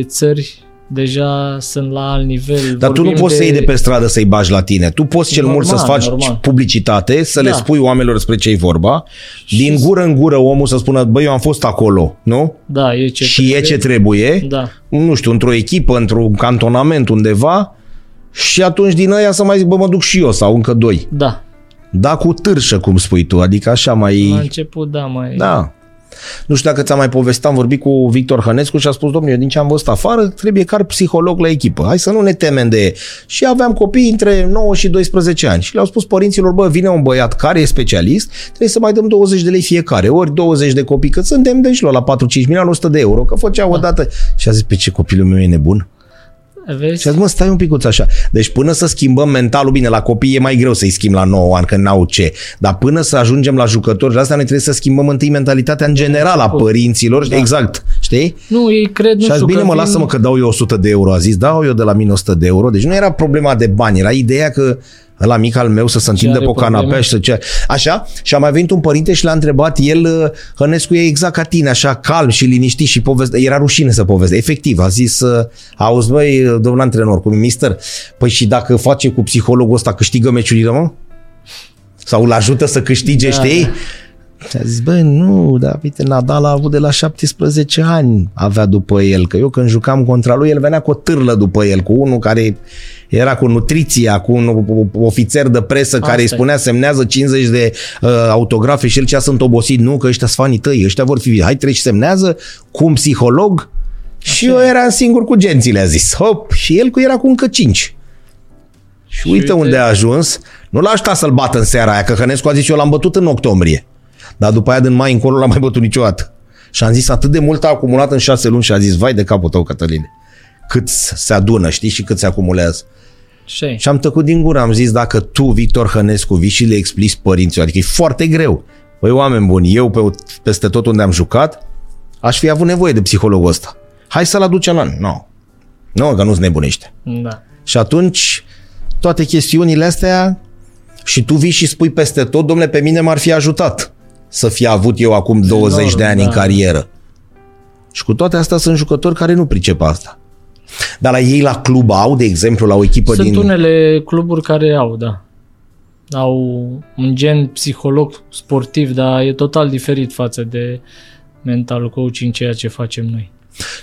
țări deja sunt la alt nivel. Dar tu nu Vorbim poți să iei de pe stradă să-i bagi la tine. Tu poți cel Normal, mult să-ți faci normal. publicitate, să le Da. spui oamenilor despre ce e vorba, din gură în gură omul să spună, băi, eu am fost acolo, nu? Da, e ce și e ce trebuie, Da. nu știu, într-o echipă, într-un cantonament undeva, și atunci din aia să mai zic, bă, mă duc și eu sau încă doi. Da. Da, cu târșă, cum spui tu, adică așa La mai... început, da, mai... Da. Nu știu dacă ți-am mai povestit, am vorbit cu Victor Hănescu și a spus, domnule, eu din ce am văzut afară, trebuie car psiholog la echipă. Hai să nu ne temem de... Și aveam copii între 9 și 12 ani și le-au spus părinților, bă, vine un băiat care e specialist, trebuie să mai dăm 20 de lei fiecare, ori 20 de copii, că suntem deci la 4-5 milioane, 100 de euro, că făcea odată. Și a zis, pe ce copilul meu e nebun? Vezi? Și a zis, mă, stai un picuț așa. Deci până să schimbăm mentalul, bine, la copii e mai greu să-i schimb la 9 ani, că n-au ce. Dar până să ajungem la jucători, de asta noi trebuie să schimbăm întâi mentalitatea în general a părinților. Da. Exact, știi? Nu, ei cred, nu și a zis, știu bine, că mă, vin- lasă-mă că dau eu 100 de euro. A zis, dau eu de la mine 100 de euro. Deci nu era problema de bani, era ideea că la mic al meu să se întindă are pe o canapea probleme? și să ce... Așa? Și a mai venit un părinte și l-a întrebat, el, uh, Hănescu e exact ca tine, așa calm și liniștit și poveste. Era rușine să poveste. Efectiv, a zis, uh, auzi, băi, domnul antrenor, cu mister, păi și dacă face cu psihologul ăsta, câștigă meciurile, mă? Sau îl ajută să câștige, Da, știi? da. Și a zis, bă, nu, dar uite, Nadal a avut de la 17 ani avea după el, că eu când jucam contra lui, el venea cu o târlă după el, cu unul care era cu nutriția, cu un ofițer de presă care îi Asta e. spunea semnează 50 de uh, autografe și el cea sunt obosit, nu, că ăștia sunt fanii tăi, ăștia vor fi, hai treci semnează cu un psiholog și eu eram singur cu gențile, a zis, hop, și el cu era cu încă 5. Și uite, uite- unde a ajuns. Nu l-a ajutat să-l bată în seara aia, că Hănescu a zis eu l-am bătut în octombrie. Dar după aia din mai încolo l-am mai bătut niciodată. Și am zis atât de mult a acumulat în șase luni și a zis, vai de capul tău, Cătăline. Cât se adună, știi, și cât se acumulează. Și Și am tăcut din gură, am zis, dacă tu, Victor Hănescu, vii și le explici părinților, adică e foarte greu. Păi, oameni buni, eu pe, peste tot unde am jucat, aș fi avut nevoie de psihologul ăsta. Hai să-l aducem la... Nu, no. nu, că nu-ți nebunește. da. Și atunci, toate chestiunile astea, și tu vii și spui peste tot, domnule, pe mine m-ar fi ajutat să fi avut eu acum 20 Enorm, de ani da. în carieră. Și cu toate astea sunt jucători care nu pricep asta. Dar la ei la club au, de exemplu, la o echipă Sunt din... unele cluburi care au, da. Au un gen psiholog sportiv, dar e total diferit față de mental coaching, ceea ce facem noi.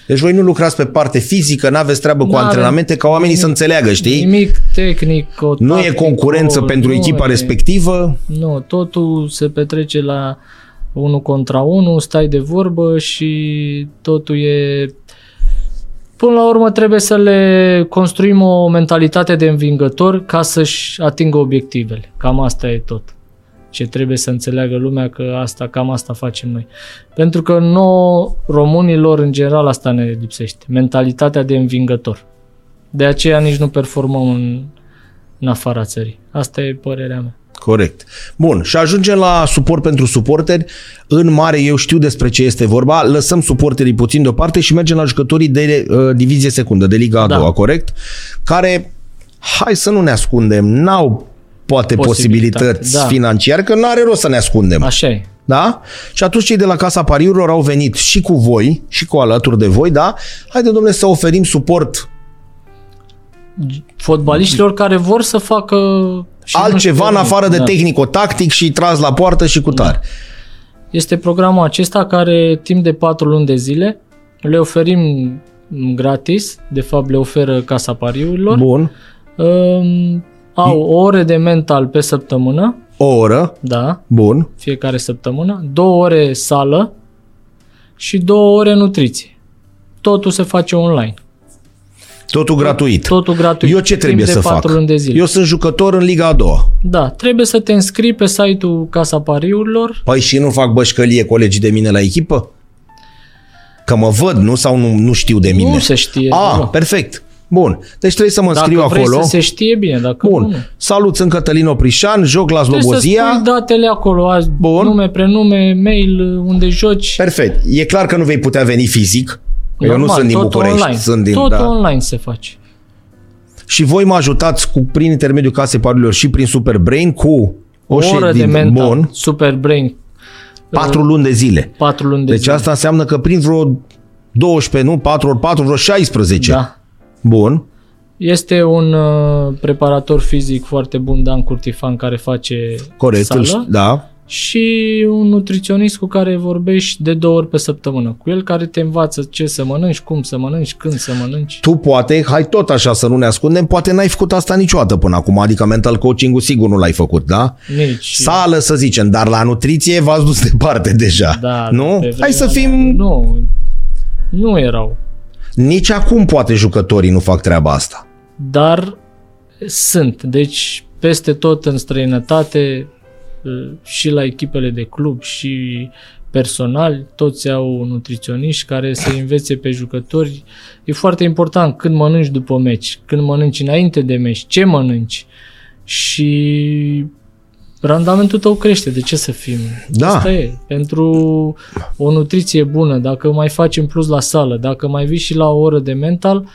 Deci voi nu lucrați pe parte fizică, n-aveți treabă cu N-avem antrenamente ca oamenii să nimic. înțeleagă, știi? Nimic tehnic, o Nu e tactică, concurență pentru nu echipa e- respectivă. Nu, totul se petrece la unul contra unul, stai de vorbă și totul e... Până la urmă trebuie să le construim o mentalitate de învingător ca să-și atingă obiectivele. Cam asta e tot. Ce trebuie să înțeleagă lumea că asta, cam asta facem noi. Pentru că nouă, românilor, în general, asta ne lipsește. Mentalitatea de învingător. De aceea nici nu performăm în, în afara țării. Asta e părerea mea. Corect. Bun, și ajungem la suport pentru suporteri. În mare eu știu despre ce este vorba. Lăsăm suporterii puțin deoparte și mergem la jucătorii de uh, divizie secundă, de Liga a Da. doua, corect? Care, hai să nu ne ascundem, n-au poate Posibilitate, posibilități da. financiare, că nu are rost să ne ascundem. Așa e. Da? Și atunci cei de la Casa Pariurilor au venit și cu voi, și cu alături de voi, da? Haide, domnule, să oferim suport fotbaliștilor care vor să facă și nu altceva știu, în afară de da. tehnico-tactic și tras la poartă și cu tare. Este programul acesta care timp de patru luni de zile le oferim gratis, de fapt le oferă Casa Pariurilor. Bun. Um, au o oră de mental pe săptămână, O oră. da, Bun. fiecare săptămână, două ore sală și două ore nutriție. Totul se face online. Totul gratuit. Totul gratuit. Eu ce trebuie timp să de fac? patru luni de zile. Eu sunt jucător în Liga a doua. Da, trebuie să te înscrii pe site-ul Casa Pariurilor. Păi și nu fac bășcălie colegii de mine la echipă? Că mă văd, nu? Sau nu, nu știu de mine? Nu se știe. A, nu. perfect. Bun. Deci trebuie să mă Dacă înscriu vrei acolo. să se știe bine, dacă Bun. nu, nu. Salut, sunt Cătălin Oprișan, joc la Trebuie să Slobozia. spui datele acolo, azi, Bun. nume, prenume, mail, unde joci. Perfect. E clar că nu vei putea veni fizic. Eu nu Normal, sunt din tot București. Online. Sunt din, tot da. online se face. Și voi mă ajutați cu, prin intermediul casei parurilor și prin Superbrain cu o, O oră de ședință. mental, Bun. super brain, Patru luni de zile. patru luni de Deci zile. asta înseamnă că prin vreo 12, nu? 4 ori 4, vreo 16. Da. Bun. Este un uh, preparator fizic foarte bun, Dan Curtifan, care face Corect. sală îl- Da. Și un nutriționist cu care vorbești de două ori pe săptămână. Cu el care te învață ce să mănânci, cum să mănânci, când să mănânci. Tu poate, hai tot așa să nu ne ascundem, poate n-ai făcut asta niciodată până acum, adică mental coaching-ul sigur nu l-ai făcut, da? Nici. Sală să zicem, dar la nutriție v-ați dus departe deja, da, nu? pe Hai să vremea fim... mea- Nu, nu erau. Nici acum poate jucătorii nu fac treaba asta. Dar sunt. Deci, peste tot în străinătate, uh, și la echipele de club și personal, toți au nutriționiști care să învețe pe jucători. E foarte important când mănânci după meci, când mănânci înainte de meci, ce mănânci și randamentul tău crește. De ce să fim? Da. Asta e. Pentru o nutriție bună, dacă mai faci în plus la sală, dacă mai vii și la o oră de mental,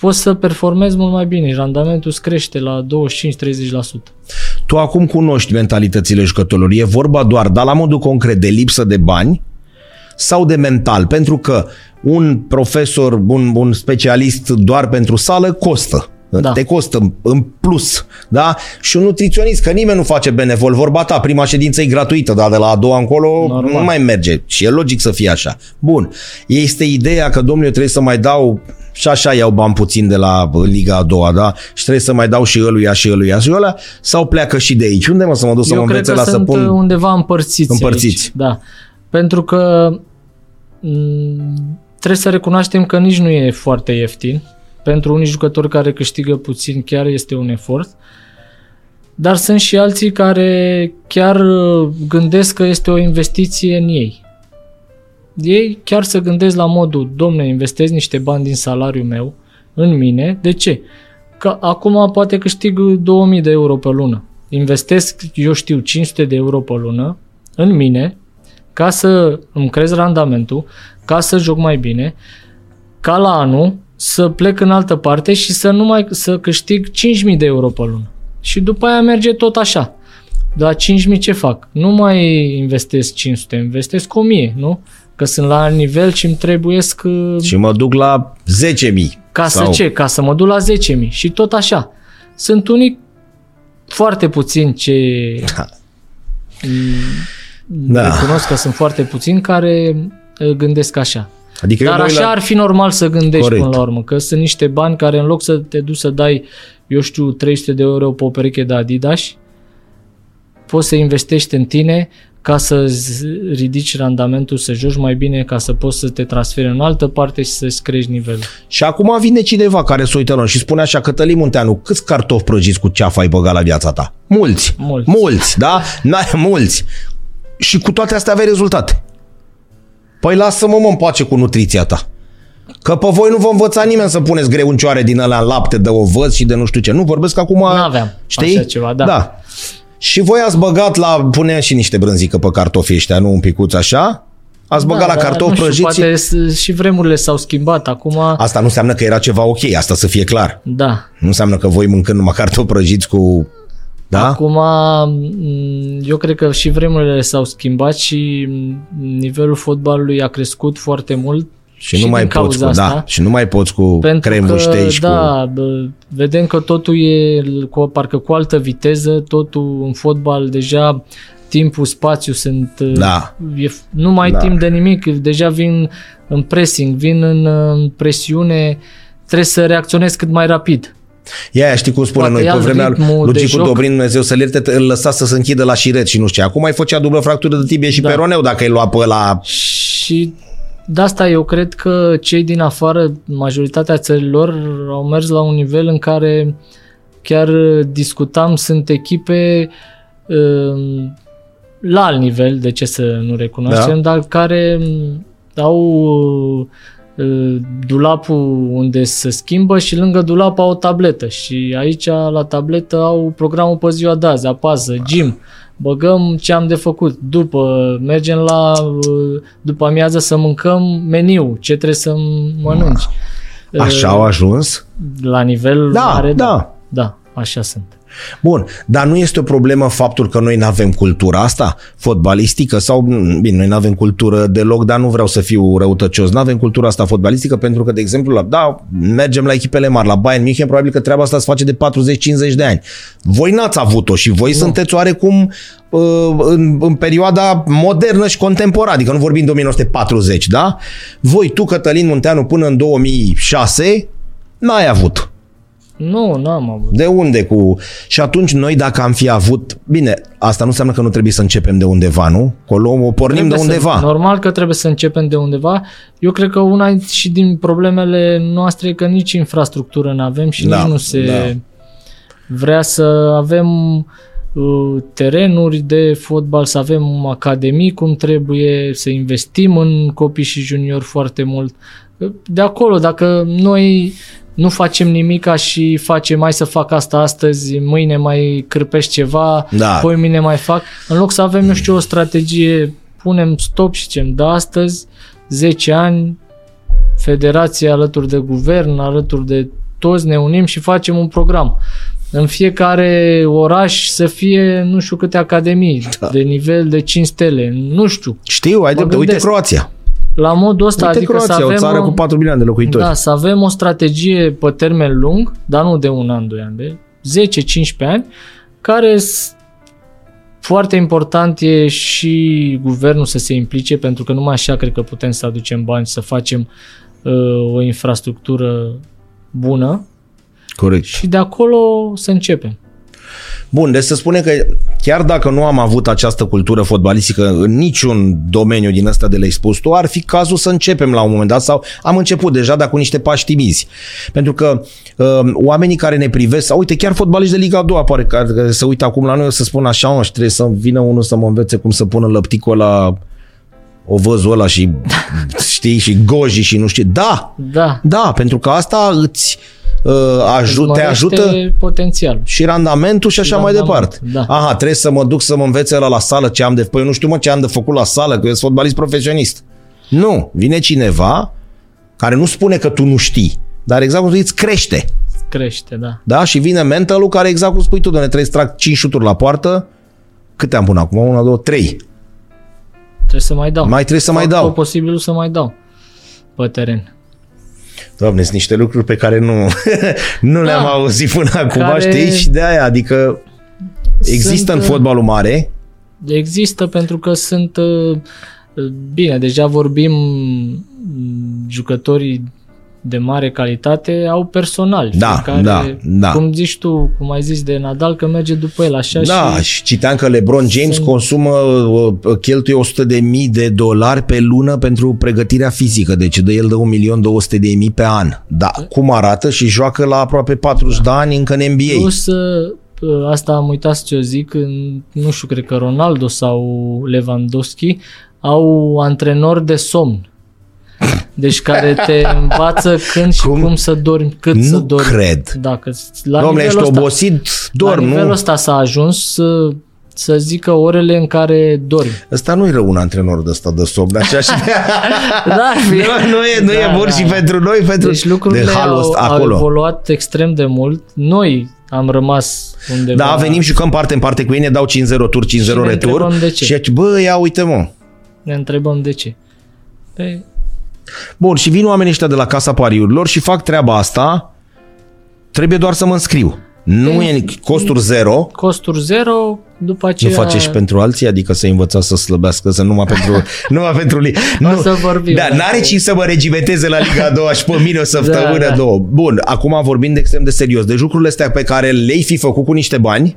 poți să performezi mult mai bine. Randamentul îți crește la 25-30%. Tu acum cunoști mentalitățile jucătorilor. E vorba doar, dar la modul concret, de lipsă de bani sau de mental? Pentru că un profesor, un, un specialist doar pentru sală costă. Da. Te costă în plus, da? Și un nutriționist, că nimeni nu face benevol. Vorba ta, prima ședință e gratuită, dar de la a doua încolo Normal. nu mai merge. Și e logic să fie așa. Bun. Este ideea că, domnule, eu trebuie să mai dau și așa iau bani puțin de la Liga a doua, da? Și trebuie să mai dau și ăluia și ăluia și ăla sau pleacă și de aici? Unde mă să mă duc să Eu mă cred învețe că la să sunt pun... uh, undeva împărțiți. Împărțiți. Aici. Da. Pentru că m, trebuie să recunoaștem că nici nu e foarte ieftin. Pentru unii jucători care câștigă puțin chiar este un efort. Dar sunt și alții care chiar uh, gândesc că este o investiție în ei. Ei chiar să gândesc la modul, domne, investez niște bani din salariul meu în mine. De ce? Că acum poate câștig 2000 de euro pe lună. Investesc, eu știu, 500 de euro pe lună în mine ca să îmi crez randamentul, ca să joc mai bine, ca la anul să plec în altă parte și să nu mai să câștig 5000 de euro pe lună. Și după aia merge tot așa. De la 5000 ce fac? Nu mai investesc 500, investesc 1000, nu? Că sunt la alt nivel și îmi trebuiesc uh, Și mă duc la 10.000. ca să ce? Ca să mă duc la 10.000 și tot așa. Sunt unii foarte puțini ce Da. da. recunosc că sunt foarte puțini care uh, gândesc așa. Adică eu Dar mă uit așa la... ar fi normal să gândești Corect. până la urmă, că sunt niște bani care în loc să te duci să dai, eu știu, 300 de euro pe o pereche de Adidas, poți să investești în tine ca să ridici randamentul, să joci mai bine, ca să poți să te transferi în altă parte și să-ți crești nivelul. Și acum vine cineva care se uită la noi și spune așa, Cătălin Munteanu, câți cartofi prăjiți cu ceafă ai băgat la viața ta? Mulți. Mulți. Mulți, da? N-ai mulți. Și cu toate astea aveai rezultate. Păi lasă-mă mă în pace cu nutriția ta. Că pe voi nu vă învăța nimeni să puneți greuncioare din ăla în lapte de ovăz și de nu știu ce. Nu, vorbesc acum... N-aveam știi? așa ceva, da. da. Și voi ați băgat la... Puneam și niște brânzică pe cartofii ăștia, nu un picuț așa? Ați băgat la dar cartofi Da, nu știu, prăjiți? Poate s- și vremurile s-au schimbat. Acum, Asta nu înseamnă că era ceva ok, asta să fie clar. da. Nu înseamnă că voi mâncând numai cartofi prăjiți cu... Da? Acum, m, eu cred că și vremurile s-au schimbat și m, nivelul fotbalului a crescut foarte mult. și nu mai din poți cu, cauza asta. da, și nu mai poți cu Pentru cremuștei că, și da, bă, vedem că totul e cu, parcă cu altă viteză, totul în fotbal deja timpul, spațiu sunt... uh, Da. E, f- nu mai Da. timp de nimic, deja vin în pressing, vin în, în presiune, trebuie să reacționezi cât mai rapid. Ia, ia știi cum spune Poate noi, pe ia vremea ritmul lui de Gicu joc. Dobrin, Dumnezeu să-l ierte, îl lăsa să se închidă la șiret și nu știu ce. Acum mai făcea dublă fractură de tibie și Da. peroneu dacă îi lua pe la... Și de asta eu cred că cei din afară, majoritatea țărilor, au mers la un nivel în care chiar discutam, sunt echipe um, la alt nivel, de ce să nu recunoaștem, dar care um, au uh, dulapul unde se schimbă și lângă dulap au o tabletă și aici la tabletă au programul pe ziua de azi, apasă, gym, băgăm ce am de făcut, după mergem la uh, după amiază să mâncăm meniu, ce trebuie să mănânci. Așa au ajuns? La nivel Da, mare, da. Da, așa sunt. Bun, dar nu este o problemă faptul că noi nu avem cultura asta fotbalistică sau, bine, noi nu avem cultură deloc, dar nu vreau să fiu răutăcios, nu avem cultura asta fotbalistică pentru că, de exemplu, la, da, mergem la echipele mari, la Bayern München, probabil că treaba asta se face de 40-50 de ani. Voi n-ați avut-o și voi nu. sunteți oarecum uh, în, în perioada modernă și contemporană, adică nu vorbim de 1940, da? Voi, tu, Cătălin Munteanu, până în 2006, n-ai avut. Nu, nu am avut. De unde cu... Și atunci noi dacă am fi avut... Bine, asta nu înseamnă că nu trebuie să începem de undeva, nu? Că o luăm, o pornim Trebuie de undeva. Să, normal că trebuie să începem de undeva. Eu cred că una și din problemele noastre e că nici infrastructură nu avem și Da, nici nu se da. vrea să avem uh, terenuri de fotbal, să avem academii cum trebuie, să investim în copii și juniori foarte mult. De acolo, dacă noi nu facem nimica și facem mai să fac asta astăzi, mâine mai cârpești ceva, Da. poi mine mai fac, în loc să avem, eu știu, o strategie, punem stop și zicem, da, astăzi, 10 ani, federație alături de guvern, alături de toți ne unim și facem un program. În fiecare oraș să fie nu știu câte academii da. de nivel de 5 stele, nu știu. Știu, ai Mă de, uite gândesc. Croația. La modul ăsta, Uite adică Croația, să avem o țară cu 4 milioane de locuitori. da, să avem o strategie pe termen lung, dar nu de un an, doi ani, de 10-15 ani, care s- foarte important e și guvernul să se implice, pentru că numai așa cred că putem să aducem bani, să facem uh, o infrastructură bună Corect. și de acolo să începem. Bun, deci să spune că chiar dacă nu am avut această cultură fotbalistică în niciun domeniu din ăsta de le-ai spus tu, ar fi cazul să începem la un moment dat sau am început deja, dar cu niște pași timizi. Pentru că uh, oamenii care ne privesc, sau uite, chiar fotbaliști de Liga a doua, pare că că se uită acum la noi, o să spun așa, mă, și trebuie să vină unul să mă învețe cum să pună lăpticul la o văzul ăla și știi, și goji și nu știu. Da, Da, da, pentru că asta îți uh, ajut, te mărește ajută potențialul. și randamentul și așa mai Randamentul, departe. da. Aha, trebuie să mă duc să mă învețe la la sală ce am de... Păi eu nu știu mă ce am de făcut la sală, că eu sunt fotbalist profesionist. Nu, vine cineva care nu spune că tu nu știi, dar exact cum spui, îți crește. Crește, da. Da? Și vine mentalul care exact cum spui tu, doamne, trebuie să trag 5 șuturi la poartă. Câte am până acum? 1, 2, 3. Trebuie să mai dau. Mai trebuie să mai Fac dau. tot posibilul să mai dau pe teren. Doamne, sunt niște lucruri pe care nu, nu le-am Da. auzit până acum, Care- știi? Și de aia, adică există Sunt, în uh, fotbalul mare, Există pentru că sunt uh, bine, deja vorbim mm, jucătorii de mare calitate au personal. Da, fiecare, da, da. Cum zici tu, cum ai zis de Nadal, că merge după el așa Da, și și citeam că LeBron James Sunt- consumă, uh, cheltuie 100 de mii de dolari pe lună pentru pregătirea fizică, deci dă el de 1.200.000 de mii pe an. Da, cum arată și joacă la aproape 40 de ani încă în NBA. plus uh, asta am uitat să ți-o zic, în- nu știu, cred că Ronaldo sau Lewandowski au antrenori de somn. Deci care te învață când și Cum? cum, să dormi, cât să Nu dormi. cred. Dacă la Domnule, nivelul ești ăsta, obosit, dorm, la nivelul nu? ăsta s-a ajuns să, să zică orele în care dormi. Ăsta nu-i rău un antrenor de ăsta de somn, așa și Da, nu, nu e, nu Da, e bun da. și pentru noi, pentru Deci lucrurile de halul au, ăsta au acolo. evoluat extrem de mult. Noi am rămas undeva. Da, venim și jucăm parte în parte cu ei, ne dau 5-0 tur, 5-0 Și ne retur. întrebăm de ce. Și aici, bă, ia uite mă. Ne întrebăm de ce. Păi, Bun, și vin oamenii ăștia de la Casa Pariurilor și fac treaba asta, trebuie doar să mă înscriu. Nu e costuri zero. Costuri zero, după Nu aceea... face și pentru alții, adică să învăța să slăbească, să numai pentru, numai pentru li- nu, să vorbim, Da, da. n-are cine să mă regimenteze la Liga a doua și pe mine o săptămână, Da, da. două. Bun, acum vorbim de extrem de serios. Deci lucrurile astea pe care le-ai fi făcut cu niște bani,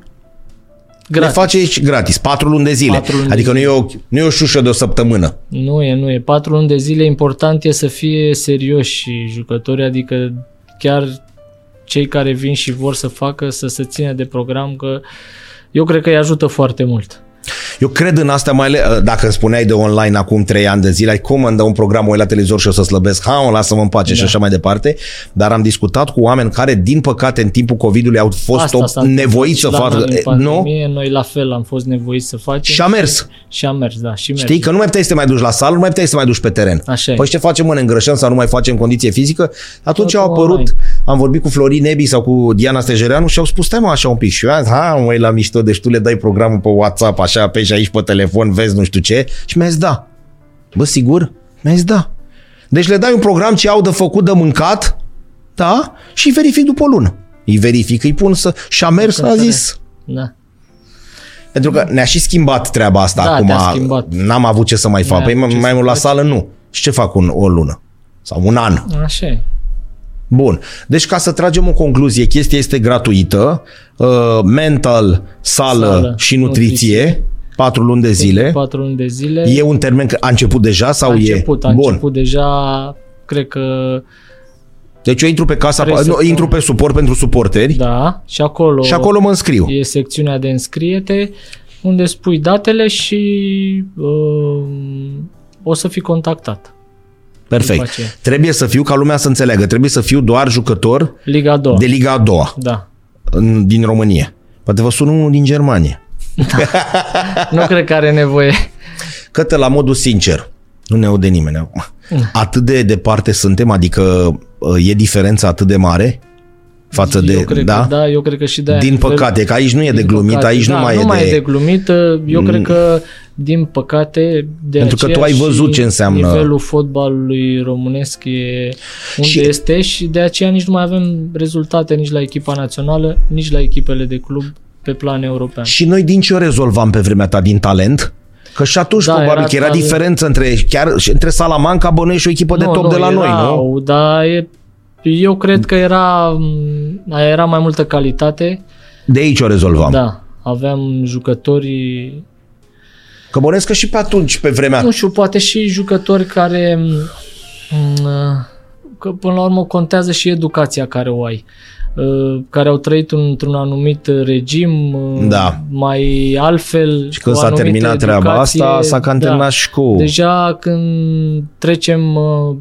Gratis. le faci gratis, patru luni de zile. Patru luni de adică nu e, o, nu e o șușă de o săptămână. Nu e, nu e. Patru luni de zile important e să fie serioși și jucători, adică chiar cei care vin și vor să facă, să se țină de program, că eu cred că îi ajută foarte mult. Eu cred în asta mai ale, dacă îmi spuneai de online acum trei ani de zile, ai cum îmi dă un program, o la televizor și o să slăbesc, ha, lasă-mă în pace da. și așa mai departe, dar am discutat cu oameni care, din păcate, în timpul COVID-ului au fost Asta o, s-a întâmplat nevoiți și să la facă. noi în e, Nu? pandemie, Noi la fel am fost nevoiți să facem. Și a mers. Și a mers, da. Și Știi merge. că nu mai puteai să te mai duci la sală, nu mai puteai să te mai duci pe teren. Așa e. Păi ce facem, mă, ne îngrășăm sau nu mai facem condiție fizică? Atunci Totul au apărut, online. am vorbit cu Florin Nebi sau cu Diana Stejereanu și au spus, stai mă așa un pic. Și eu am zis, ha, măi, la mișto, deci tu le dai programul pe WhatsApp, așa, pe și aici pe telefon, vezi nu știu ce. Și mi-a zis, da. Bă, sigur? Mi-a zis, da. Deci le dai un program ce au de făcut de mâncat, da, și verific după o lună. Îi verific, îi pun să... Și a mers, a zis, Da. pentru că ne-a și schimbat treaba asta Da, acum. te-a schimbat. N-am avut ce să mai fac. Ne-a Păi avut ce mai să mult la faci. sală nu. Și ce fac un, o lună? Sau un an? Așa e. Bun. Deci ca să tragem o concluzie, chestia este gratuită, uh, mental, sală, Sală, și nutriție, nutriție. patru luni de zile. Patru luni de zile. E un termen că a început deja sau a e? început, a Bun. început deja, cred că Deci eu intru pe casa, Vrei să nu, pun- intru pe suport pentru suporteri Da, și acolo, și acolo mă înscriu. e secțiunea de înscriete unde spui datele și uh, o să fii contactat. Perfect. după aceea. Trebuie să fiu, ca lumea să înțeleagă, trebuie să fiu doar jucător Liga a doua. de Liga a doua Da. în, din România. Poate vă sun unul din Germania. Nu cred că are nevoie. Cătă la modul sincer. Nu ne aude nimeni acum. Atât de departe suntem, adică uh, e diferența atât de mare față de... eu cred da? Că, da, eu cred că și de Din păcate, că aici nu e de glumit, aici da, nu mai nu e mai de... Mm. e de glumit. Eu cred că, din păcate, de Pentru că tu aceea ai văzut și ce înseamnă- Nivelul fotbalului românesc e unde Și- este și de aceea nici nu mai avem rezultate nici la echipa națională, nici la echipele de club pe plan european. Și noi din ce o rezolvam pe vremea ta? Din talent? Că și atunci Da, probabil era că era talent. diferență între, chiar și între Salamanca, Bănuiești și o echipă de top de la noi, nu? Dar e, eu cred că era, era mai multă calitate. De aici o rezolvam. Da, aveam jucători Că bănuiesc că și pe atunci, pe vremea Nu știu, poate și jucători care m, că până la urmă contează și educația care o ai uh, care au trăit într-un anumit regim uh, Da. mai altfel Și când cu s-a anumită terminat treaba educație, asta, s-a cam da. terminat și cu... Deja când trecem uh, uh,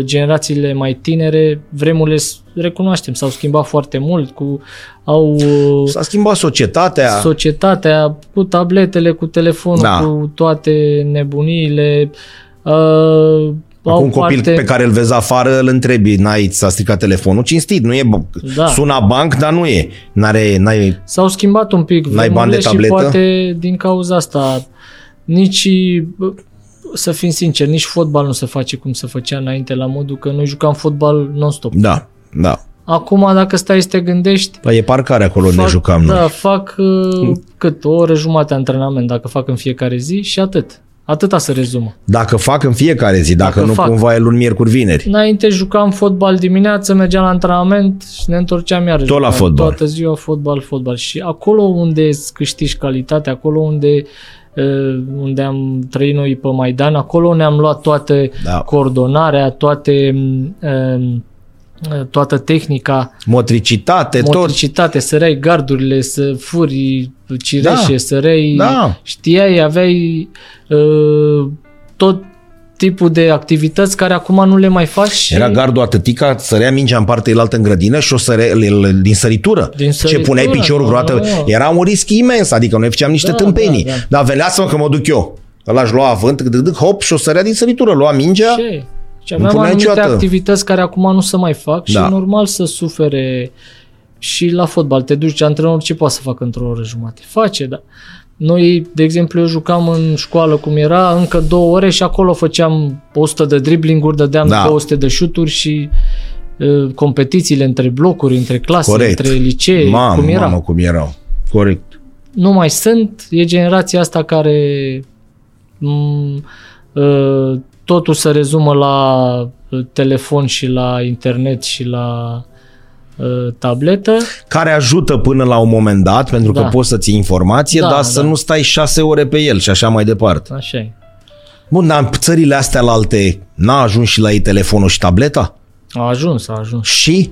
generațiile mai tinere, vremurile, s- recunoaștem, s-au schimbat foarte mult, cu au uh, S-a schimbat societatea. societatea cu tabletele, cu telefonul, Da. cu toate nebuniile. Uh, Acum au un copil parte, pe care îl vezi afară, îl întrebi, n-ai, ți-a stricat telefonul, cinstit, nu e, bă- Da. suna banc, dar nu e. N-are, n-ai, S-au schimbat un pic N-ai bani de vremurile și tabletă? poate din cauza asta nici, bă, să fim sinceri, nici fotbal nu se face cum se făcea înainte, la modul că noi jucam fotbal non-stop. da, da. Acum, dacă stai să te gândești, Păi e parcare acolo unde fac, jucam da, noi. fac uh, cât o oră jumate antrenament, dacă fac în fiecare zi și atât. Atâta se rezumă. Dacă fac în fiecare zi, dacă, Dacă nu fac. cumva e luni, miercuri, vineri. Înainte jucam fotbal dimineață, mergeam la antrenament și ne întorceam iarăși. Tot la Jucam fotbal. Toată ziua fotbal, fotbal. Și acolo unde îți câștigi calitate, acolo unde uh, unde am trăit noi pe Maidan, acolo ne-am luat toate Da. coordonarea, toate uh, toată tehnica, Motricitate, tot. motricitate, săreai gardurile, să furi cireșe, Da. săreai, Da. știai, aveai uh, tot tipul de activități care acum nu le mai faci și Era gardul atâtica, sărea mingea în partea elaltă în grădină și o sărea l- din săritură. Din Ce săritură, puneai piciorul da, vreodată. da. Era un risc imens, adică noi făceam niște Da, tâmpenii. da, da. Dar venea să mă că mă duc eu. Ăla își lua avânt, dâc, dâc, hop, și o sărea din săritură. Lua mingea, Ce? Și Nu aveam punea anumite niciodată. activități care acum nu se mai fac și Da. e normal să sufere și la fotbal. Te duci, antrenorul ce poate să facă într-o oră jumate? Face, da. Noi, de exemplu, eu jucam în școală cum era, încă două ore și acolo făceam 100 de driblinguri, dădeam Da. 200 de șuturi și uh, competițiile între blocuri, între clase, Corect. între licee, mamă, cum era. mamă, cum erau. Corect. Nu mai sunt, e generația asta care m, uh, totul se rezumă la uh, telefon și la internet și la uh, tabletă. Care ajută până la un moment dat, pentru că Da. poți să ții informație, Da, dar să da. nu stai șase ore pe el și așa mai departe. Așa e. Bun, dar în țările astea la alte n-a ajuns și la ei telefonul și tableta? A ajuns, a ajuns. Și?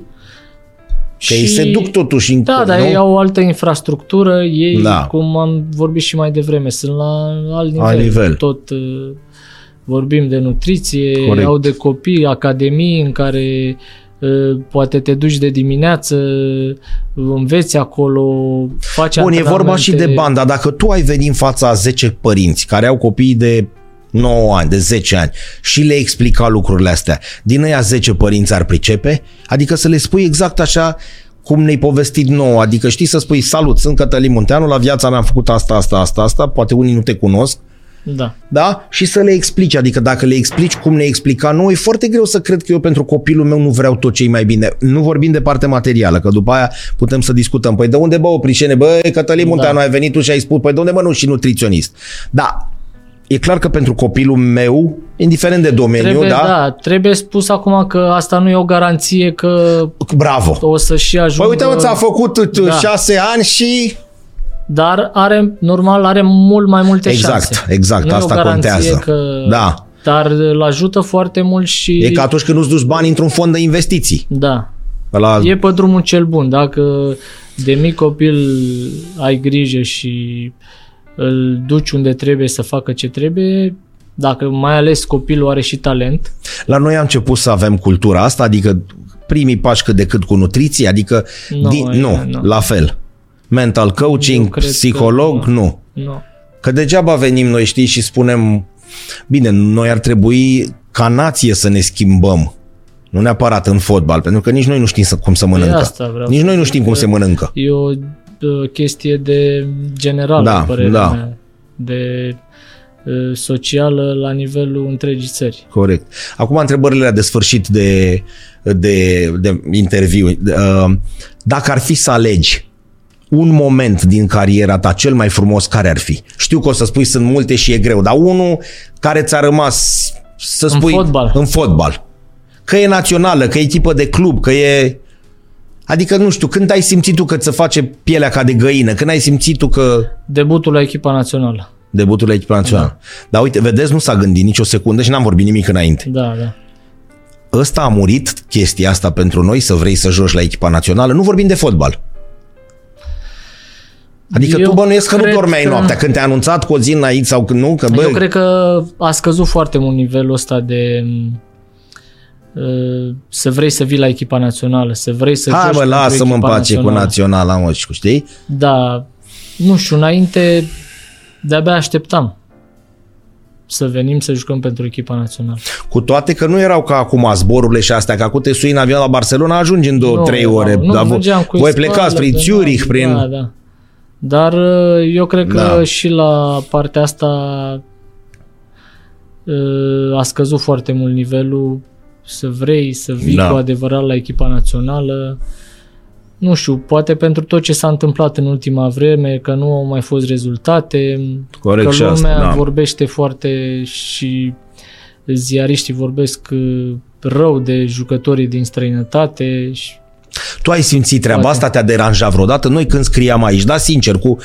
Că ei se duc totuși în Da, dar nu? ei au o altă infrastructură, ei, Da. cum am vorbit și mai devreme, sunt la alt nivel. Alt nivel. Tot uh, vorbim de nutriție, Corect. au de copii, academii în care uh, poate te duci de dimineață, înveți acolo, faci Bun, e vorba antrenamente. și de bani, dar dacă tu ai venit în fața a 10 părinți care au copii de 9 ani, de 10 ani și le explica lucrurile astea, din ăia 10 părinți ar pricepe? Adică să le spui exact așa cum ne-ai povestit nouă, adică știi să spui salut, sunt Cătălin Munteanu, la viața mea am făcut asta, asta, asta, asta, poate unii nu te cunosc, Da. da? Și să le explici, adică dacă le explici cum ne explica nouă, e foarte greu să cred că eu pentru copilul meu nu vreau tot ce mai bine. Nu vorbim de parte materială, că după aia putem să discutăm. Păi de unde bă, Oprișene, bă, Cătălin Munteanu, Da. ai venit tu și ai spus, păi de unde mă nu și nutriționist. Da, e clar că pentru copilul meu, indiferent de domeniu, Trebuie, da? da, trebuie spus acum că asta nu e o garanție că Bravo. o să și ajungă... Păi uite, mă, ți-a făcut Da. da. șase ani și... Dar are, normal, are mult mai multe Exact, șanse. exact, nu asta e o garanție contează. Că, Da. Dar îl ajută foarte mult și... E ca atunci când nu-ți duci bani într-un fond de investiții. Da. La... E pe drumul cel bun. Dacă de mic copil ai grijă și îl duci unde trebuie să facă ce trebuie, dacă mai ales copilul are și talent, La noi am început să avem cultura asta, adică primii pași cât de cât cu nutriție, adică Nu, din, e, nu, nu. la fel. Mental Eu coaching, cred că psiholog, nu. nu. nu. Că degeaba venim noi, știi, și spunem, bine, noi ar trebui ca nație să ne schimbăm. Nu neapărat în fotbal, pentru că nici noi nu știm să, cum să mănâncă. asta vreau nici să noi nu zic știm cum că- se mănâncă. E o uh, chestie de general, Da, părerea da. mea, de uh, socială la nivelul întregii țări. Corect. Acum întrebările de sfârșit de, de, de interviu. Uh, Dacă ar fi să alegi un moment din cariera ta cel mai frumos, care ar fi? Știu că o să spui sunt multe și e greu, dar unul care ți-a rămas să spui fotbal. în fotbal. Că e națională, că e echipă de club, că e... Adică, nu știu, când ai simțit tu că ți face pielea ca de găină? Când ai simțit tu că Debutul la echipa națională. debutul la echipa națională? Da. Dar uite, vedeți, nu s-a gândit nicio secundă și n-am vorbit nimic înainte. Da, da. ăsta a murit chestia asta pentru noi, să vrei să joci la echipa națională. Nu vorbim de fotbal. Adică Eu tu bănuiesc că nu cred dormeai că- noaptea când te-a anunțat cu o zi înainte sau când nu, că bă, Eu cred că a scăzut foarte mult nivelul ăsta de uh, să vrei să vii la echipa națională, să vrei să hai joci mă, pentru lasă-mă în echipa pace cu națională. naționala, mă, și cu știi? Da, nu știu, înainte de-abia așteptam să venim să jucăm pentru echipa națională. Cu toate că nu erau ca acum zborurile și astea, că acum te sui în avion la Barcelona, ajungi în două, Nu, trei ore. Nu, dar vo- mergeam cu voi spatele plecați prin pe Zurich, noi, prin... Da, da. Dar uh, eu cred că Da. și la partea asta uh, a scăzut foarte mult nivelul să vrei să vii Da. cu adevărat la echipa națională. Nu știu, poate pentru tot ce s-a întâmplat în ultima vreme, că nu au mai fost rezultate, Corect că și lumea asta, da. vorbește foarte și ziariștii vorbesc uh, rău de jucătorii din străinătate și Tu ai simțit treaba Poate. asta, te-a deranjat vreodată? Noi când scriam aici, da, sincer, cu,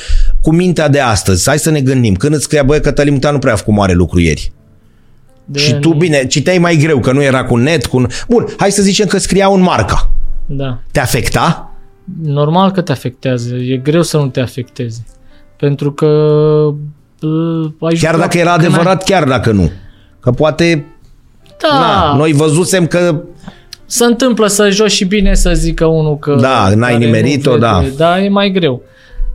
cu mintea de astăzi, hai să ne gândim, când îți scria, băi, Cătălin Munteanu nu prea a făcut mare lucru ieri. de Și tu, bine, citeai mai greu, că nu era cu net, cu... Bun, hai să zicem că scriau în marca. Da. Te afecta? Normal că te afectează. E greu să nu te afecteze. Pentru că uh, ai Chiar jucat dacă era când adevărat, chiar dacă nu. Că poate, Ai... Da, na, noi văzusem că se întâmplă să joci și bine să zică unul că... Da, n-ai care nimerit-o, nu da. Da, e mai greu.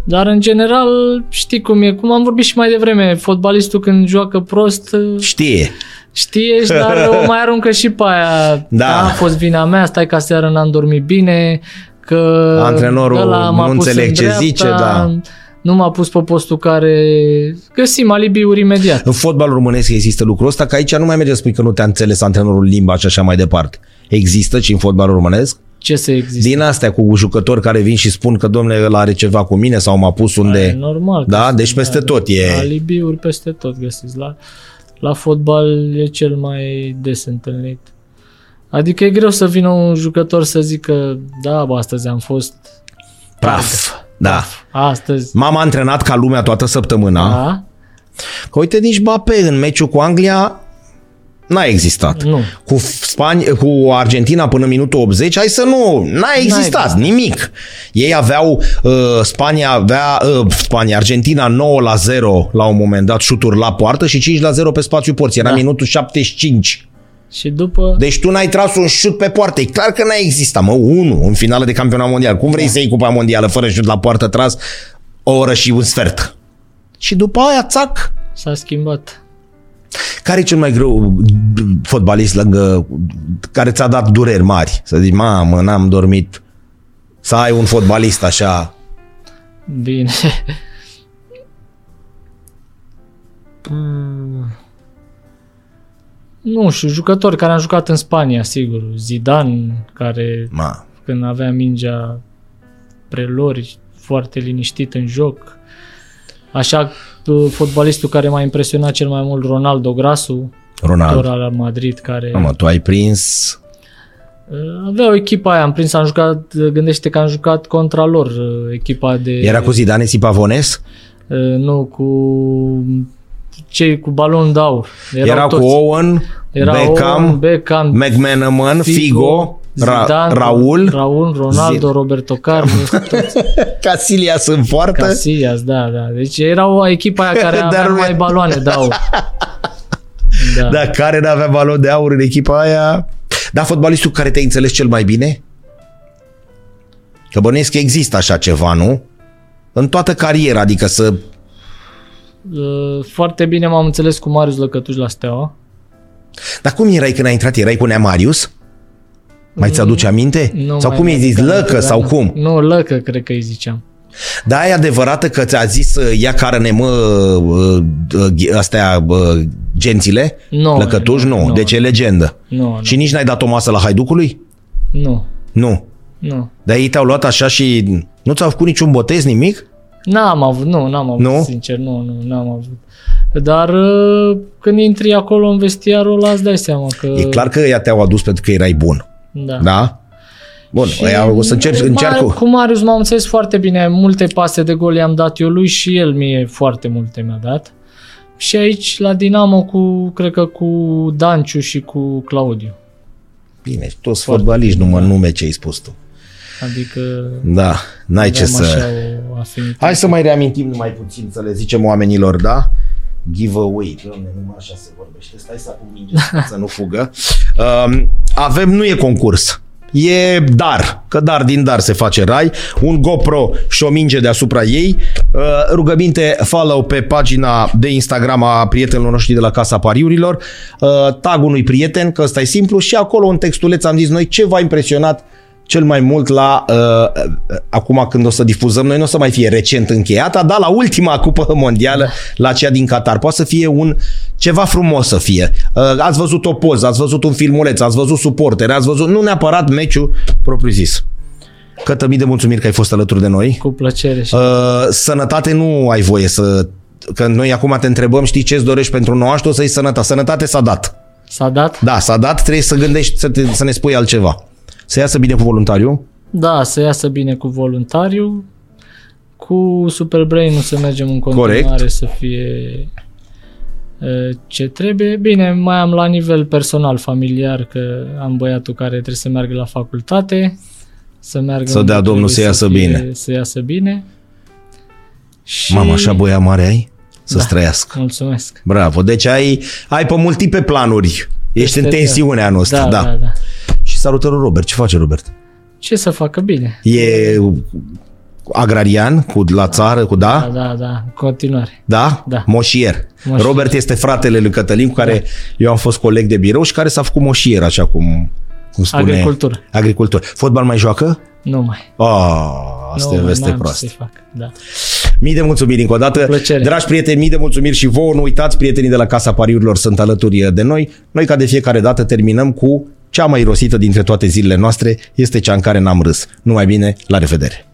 Dar în general, știi cum e, cum am vorbit și mai devreme, fotbalistul când joacă prost uh, știe. știe, și dar o mai aruncă și pe aia. Da. A fost vina mea, stai ca seară n-am dormit bine, că Antrenorul ăla m-a nu pus înțeleg în ce dreapta, zice, da. Nu m-a pus pe postul care... Găsim alibiuri imediat. În fotbalul românesc există lucrul ăsta, că aici nu mai merge să spui că nu te-a înțeles antrenorul limba și așa mai departe. Există și în fotbalul românesc? Ce să existe? Din astea cu jucători care vin și spun că domnule ăla are ceva cu mine sau m-a pus unde... E normal. că Da? sunt- Deci peste tot e... Alibiuri peste tot găsiți. La, la fotbal e cel mai des întâlnit. Adică e greu să vină un jucător să zică da, bă, astăzi am fost Praf. Da. astăzi. M-am antrenat ca lumea toată săptămâna. Da? Că uite, nici Mbappé în meciul cu Anglia n-a existat. Nu. Cu, Spani- cu Argentina până în minutul 80, hai să nu, n-a existat existat. nimic. Ei aveau, uh, Spania avea, uh, Spania, Argentina 9 la 0 la un moment dat, șuturi la poartă și 5 la 0 pe spațiu porții. Era Da. minutul 75. Și după... Deci tu n-ai tras un șut pe poartă. E clar că n-a existat, mă, unul în finală de campionat mondial. Cum vrei Da. să iei cupa mondială fără șut la poartă tras o oră și un sfert? Și după aia, țac, S-a schimbat. Care e cel mai greu fotbalist lângă care ți-a dat dureri mari? Să zici, mamă, n-am dormit. Să ai un fotbalist așa. Bine. Mm. nu știu, jucători care am jucat în Spania, sigur. Zidane, care Ma, când avea mingea prelori, foarte liniștit în joc. Așa, fotbalistul care m-a impresionat cel mai mult, Ronaldo Grasu, Ronaldo. actor al Madrid, care Mă, tu ai prins... uh, avea o echipă aia, am prins, am jucat, gândește că am jucat contra lor, uh, echipa de... Era cu Zidane Sipavones? Uh, nu, cu cei cu balon de aur. Erau Era toți. cu Owen, Era Beckham, Owen, Beckham, McManaman, Figo, Ra- Zidane, Raul, Raul, Ronaldo, Zid- Roberto Carlos, toți. Casillas în poartă. Casillas, da, da. Deci era o echipă aia care Dar avea nu- mai baloane de aur. Da. Da, care n-avea balon de aur în echipa aia. Da, fotbalistul care te-ai înțeles cel mai bine? Că bănuiesc că există așa ceva, nu? În toată cariera, adică să... Uh, Foarte bine m-am înțeles cu Marius Lăcătuș la Steaua. Dar cum erai când ai intrat? Erai cu Nea Marius? Mai ți-aduce aminte? Nu sau mai cum i-ai mi-aduc zis? aminte, Lăcă dar sau nu. cum? Nu, Lăcă, cred că îi ziceam. Da, e adevărată că ți-a zis uh, ia carne mă uh, uh, astea uh, gențile? Nu, Lăcătuș? Nu, nu, deci e legendă. Nu, nu, Și nici n-ai dat o masă la Haiducului? nu, Nu. nu. Dar ei te-au luat așa și nu ți-au făcut niciun botez, nimic? N-am avut, nu, n-am avut, Nu? sincer, nu, nu, n-am avut. Dar uh, când intri acolo în vestiarul ăla, îți dai seama că... E clar că ea te-au adus pentru că erai bun. Da. Da? Bun, Și ăia o să încerci, Mar- încearcă. Cu Marius m-am înțeles foarte bine. Multe pase de gol i-am dat eu lui și el mie foarte multe mi-a dat. Și aici la Dinamo cu, cred că cu Danciu și cu Claudiu. Bine, toți fotbaliști, numai nume ce ai spus tu. Adică Da, n-ai ce aveam așa să... o afinitate. Hai să mai reamintim mai puțin, să le zicem oamenilor, da? Giveaway. Doamne, numai așa se vorbește. Stai să apun minge să nu fugă. Um, avem, nu e concurs. E dar, că dar din dar se face rai, un GoPro și o minge deasupra ei. Uh, rugăminte, follow pe pagina de Instagram a prietenilor noștri de la Casa Pariurilor, uh, tag unui prieten, că ăsta e simplu și acolo un textuleț am zis noi ce v-a impresionat cel mai mult la, uh, uh, acum când o să difuzăm, noi nu o să mai fie recent încheiată, dar la ultima cupă mondială, la cea din Qatar. Poate să fie un ceva frumos să fie. Uh, ați văzut o poză, ați văzut un filmuleț, ați văzut suportere, ați văzut, nu neapărat meciul propriu zis. Cătă mii de mulțumiri că ai fost alături de noi. Cu plăcere. Și... Uh, sănătate nu ai voie să... Că noi acum te întrebăm, știi ce-ți dorești pentru nou an și tu o să-i sănătate. Sănătate s-a dat. S-a dat? Da, s-a dat, trebuie să gândești, să, te, să ne spui altceva. Să iasă bine cu voluntariu. Da, să iasă bine cu voluntariu. Cu Super Brain nu să mergem în continuare Corect. să fie uh, ce trebuie. Bine, mai am la nivel personal, familiar, că am băiatul care trebuie să meargă la facultate, să meargă Să unde dea Domnul trebuie să iasă fie- bine. Să iasă bine. Și... Mama, așa boia mare ai? Să Da. străiască. Mulțumesc. Bravo. Deci ai, ai pe multiple planuri. Ești în Este- tensiunea noastră. Da, Da, da, da. Și salutări Robert. Ce face Robert? Ce să facă bine? E agrarian, cu la țară, cu da? Da, da, da, în continuare. Da? Da. Moșier. Moșier. Robert este fratele lui Cătălin, cu care eu am fost coleg de birou și care s-a făcut moșier, așa cum, cum spune. Agricultură. Agricultură. Fotbal mai joacă? Nu mai. Oh, asta nu e mai veste n-am proastă. să-i fac. Da. Mii de mulțumiri încă o dată. Plăcere. Dragi prieteni, mii de mulțumiri și vouă. Nu uitați, prietenii de la Casa Pariurilor sunt alături de noi. Noi, ca de fiecare dată, terminăm cu cea mai rosită dintre toate zilele noastre este cea în care n-am râs. Numai bine, la revedere!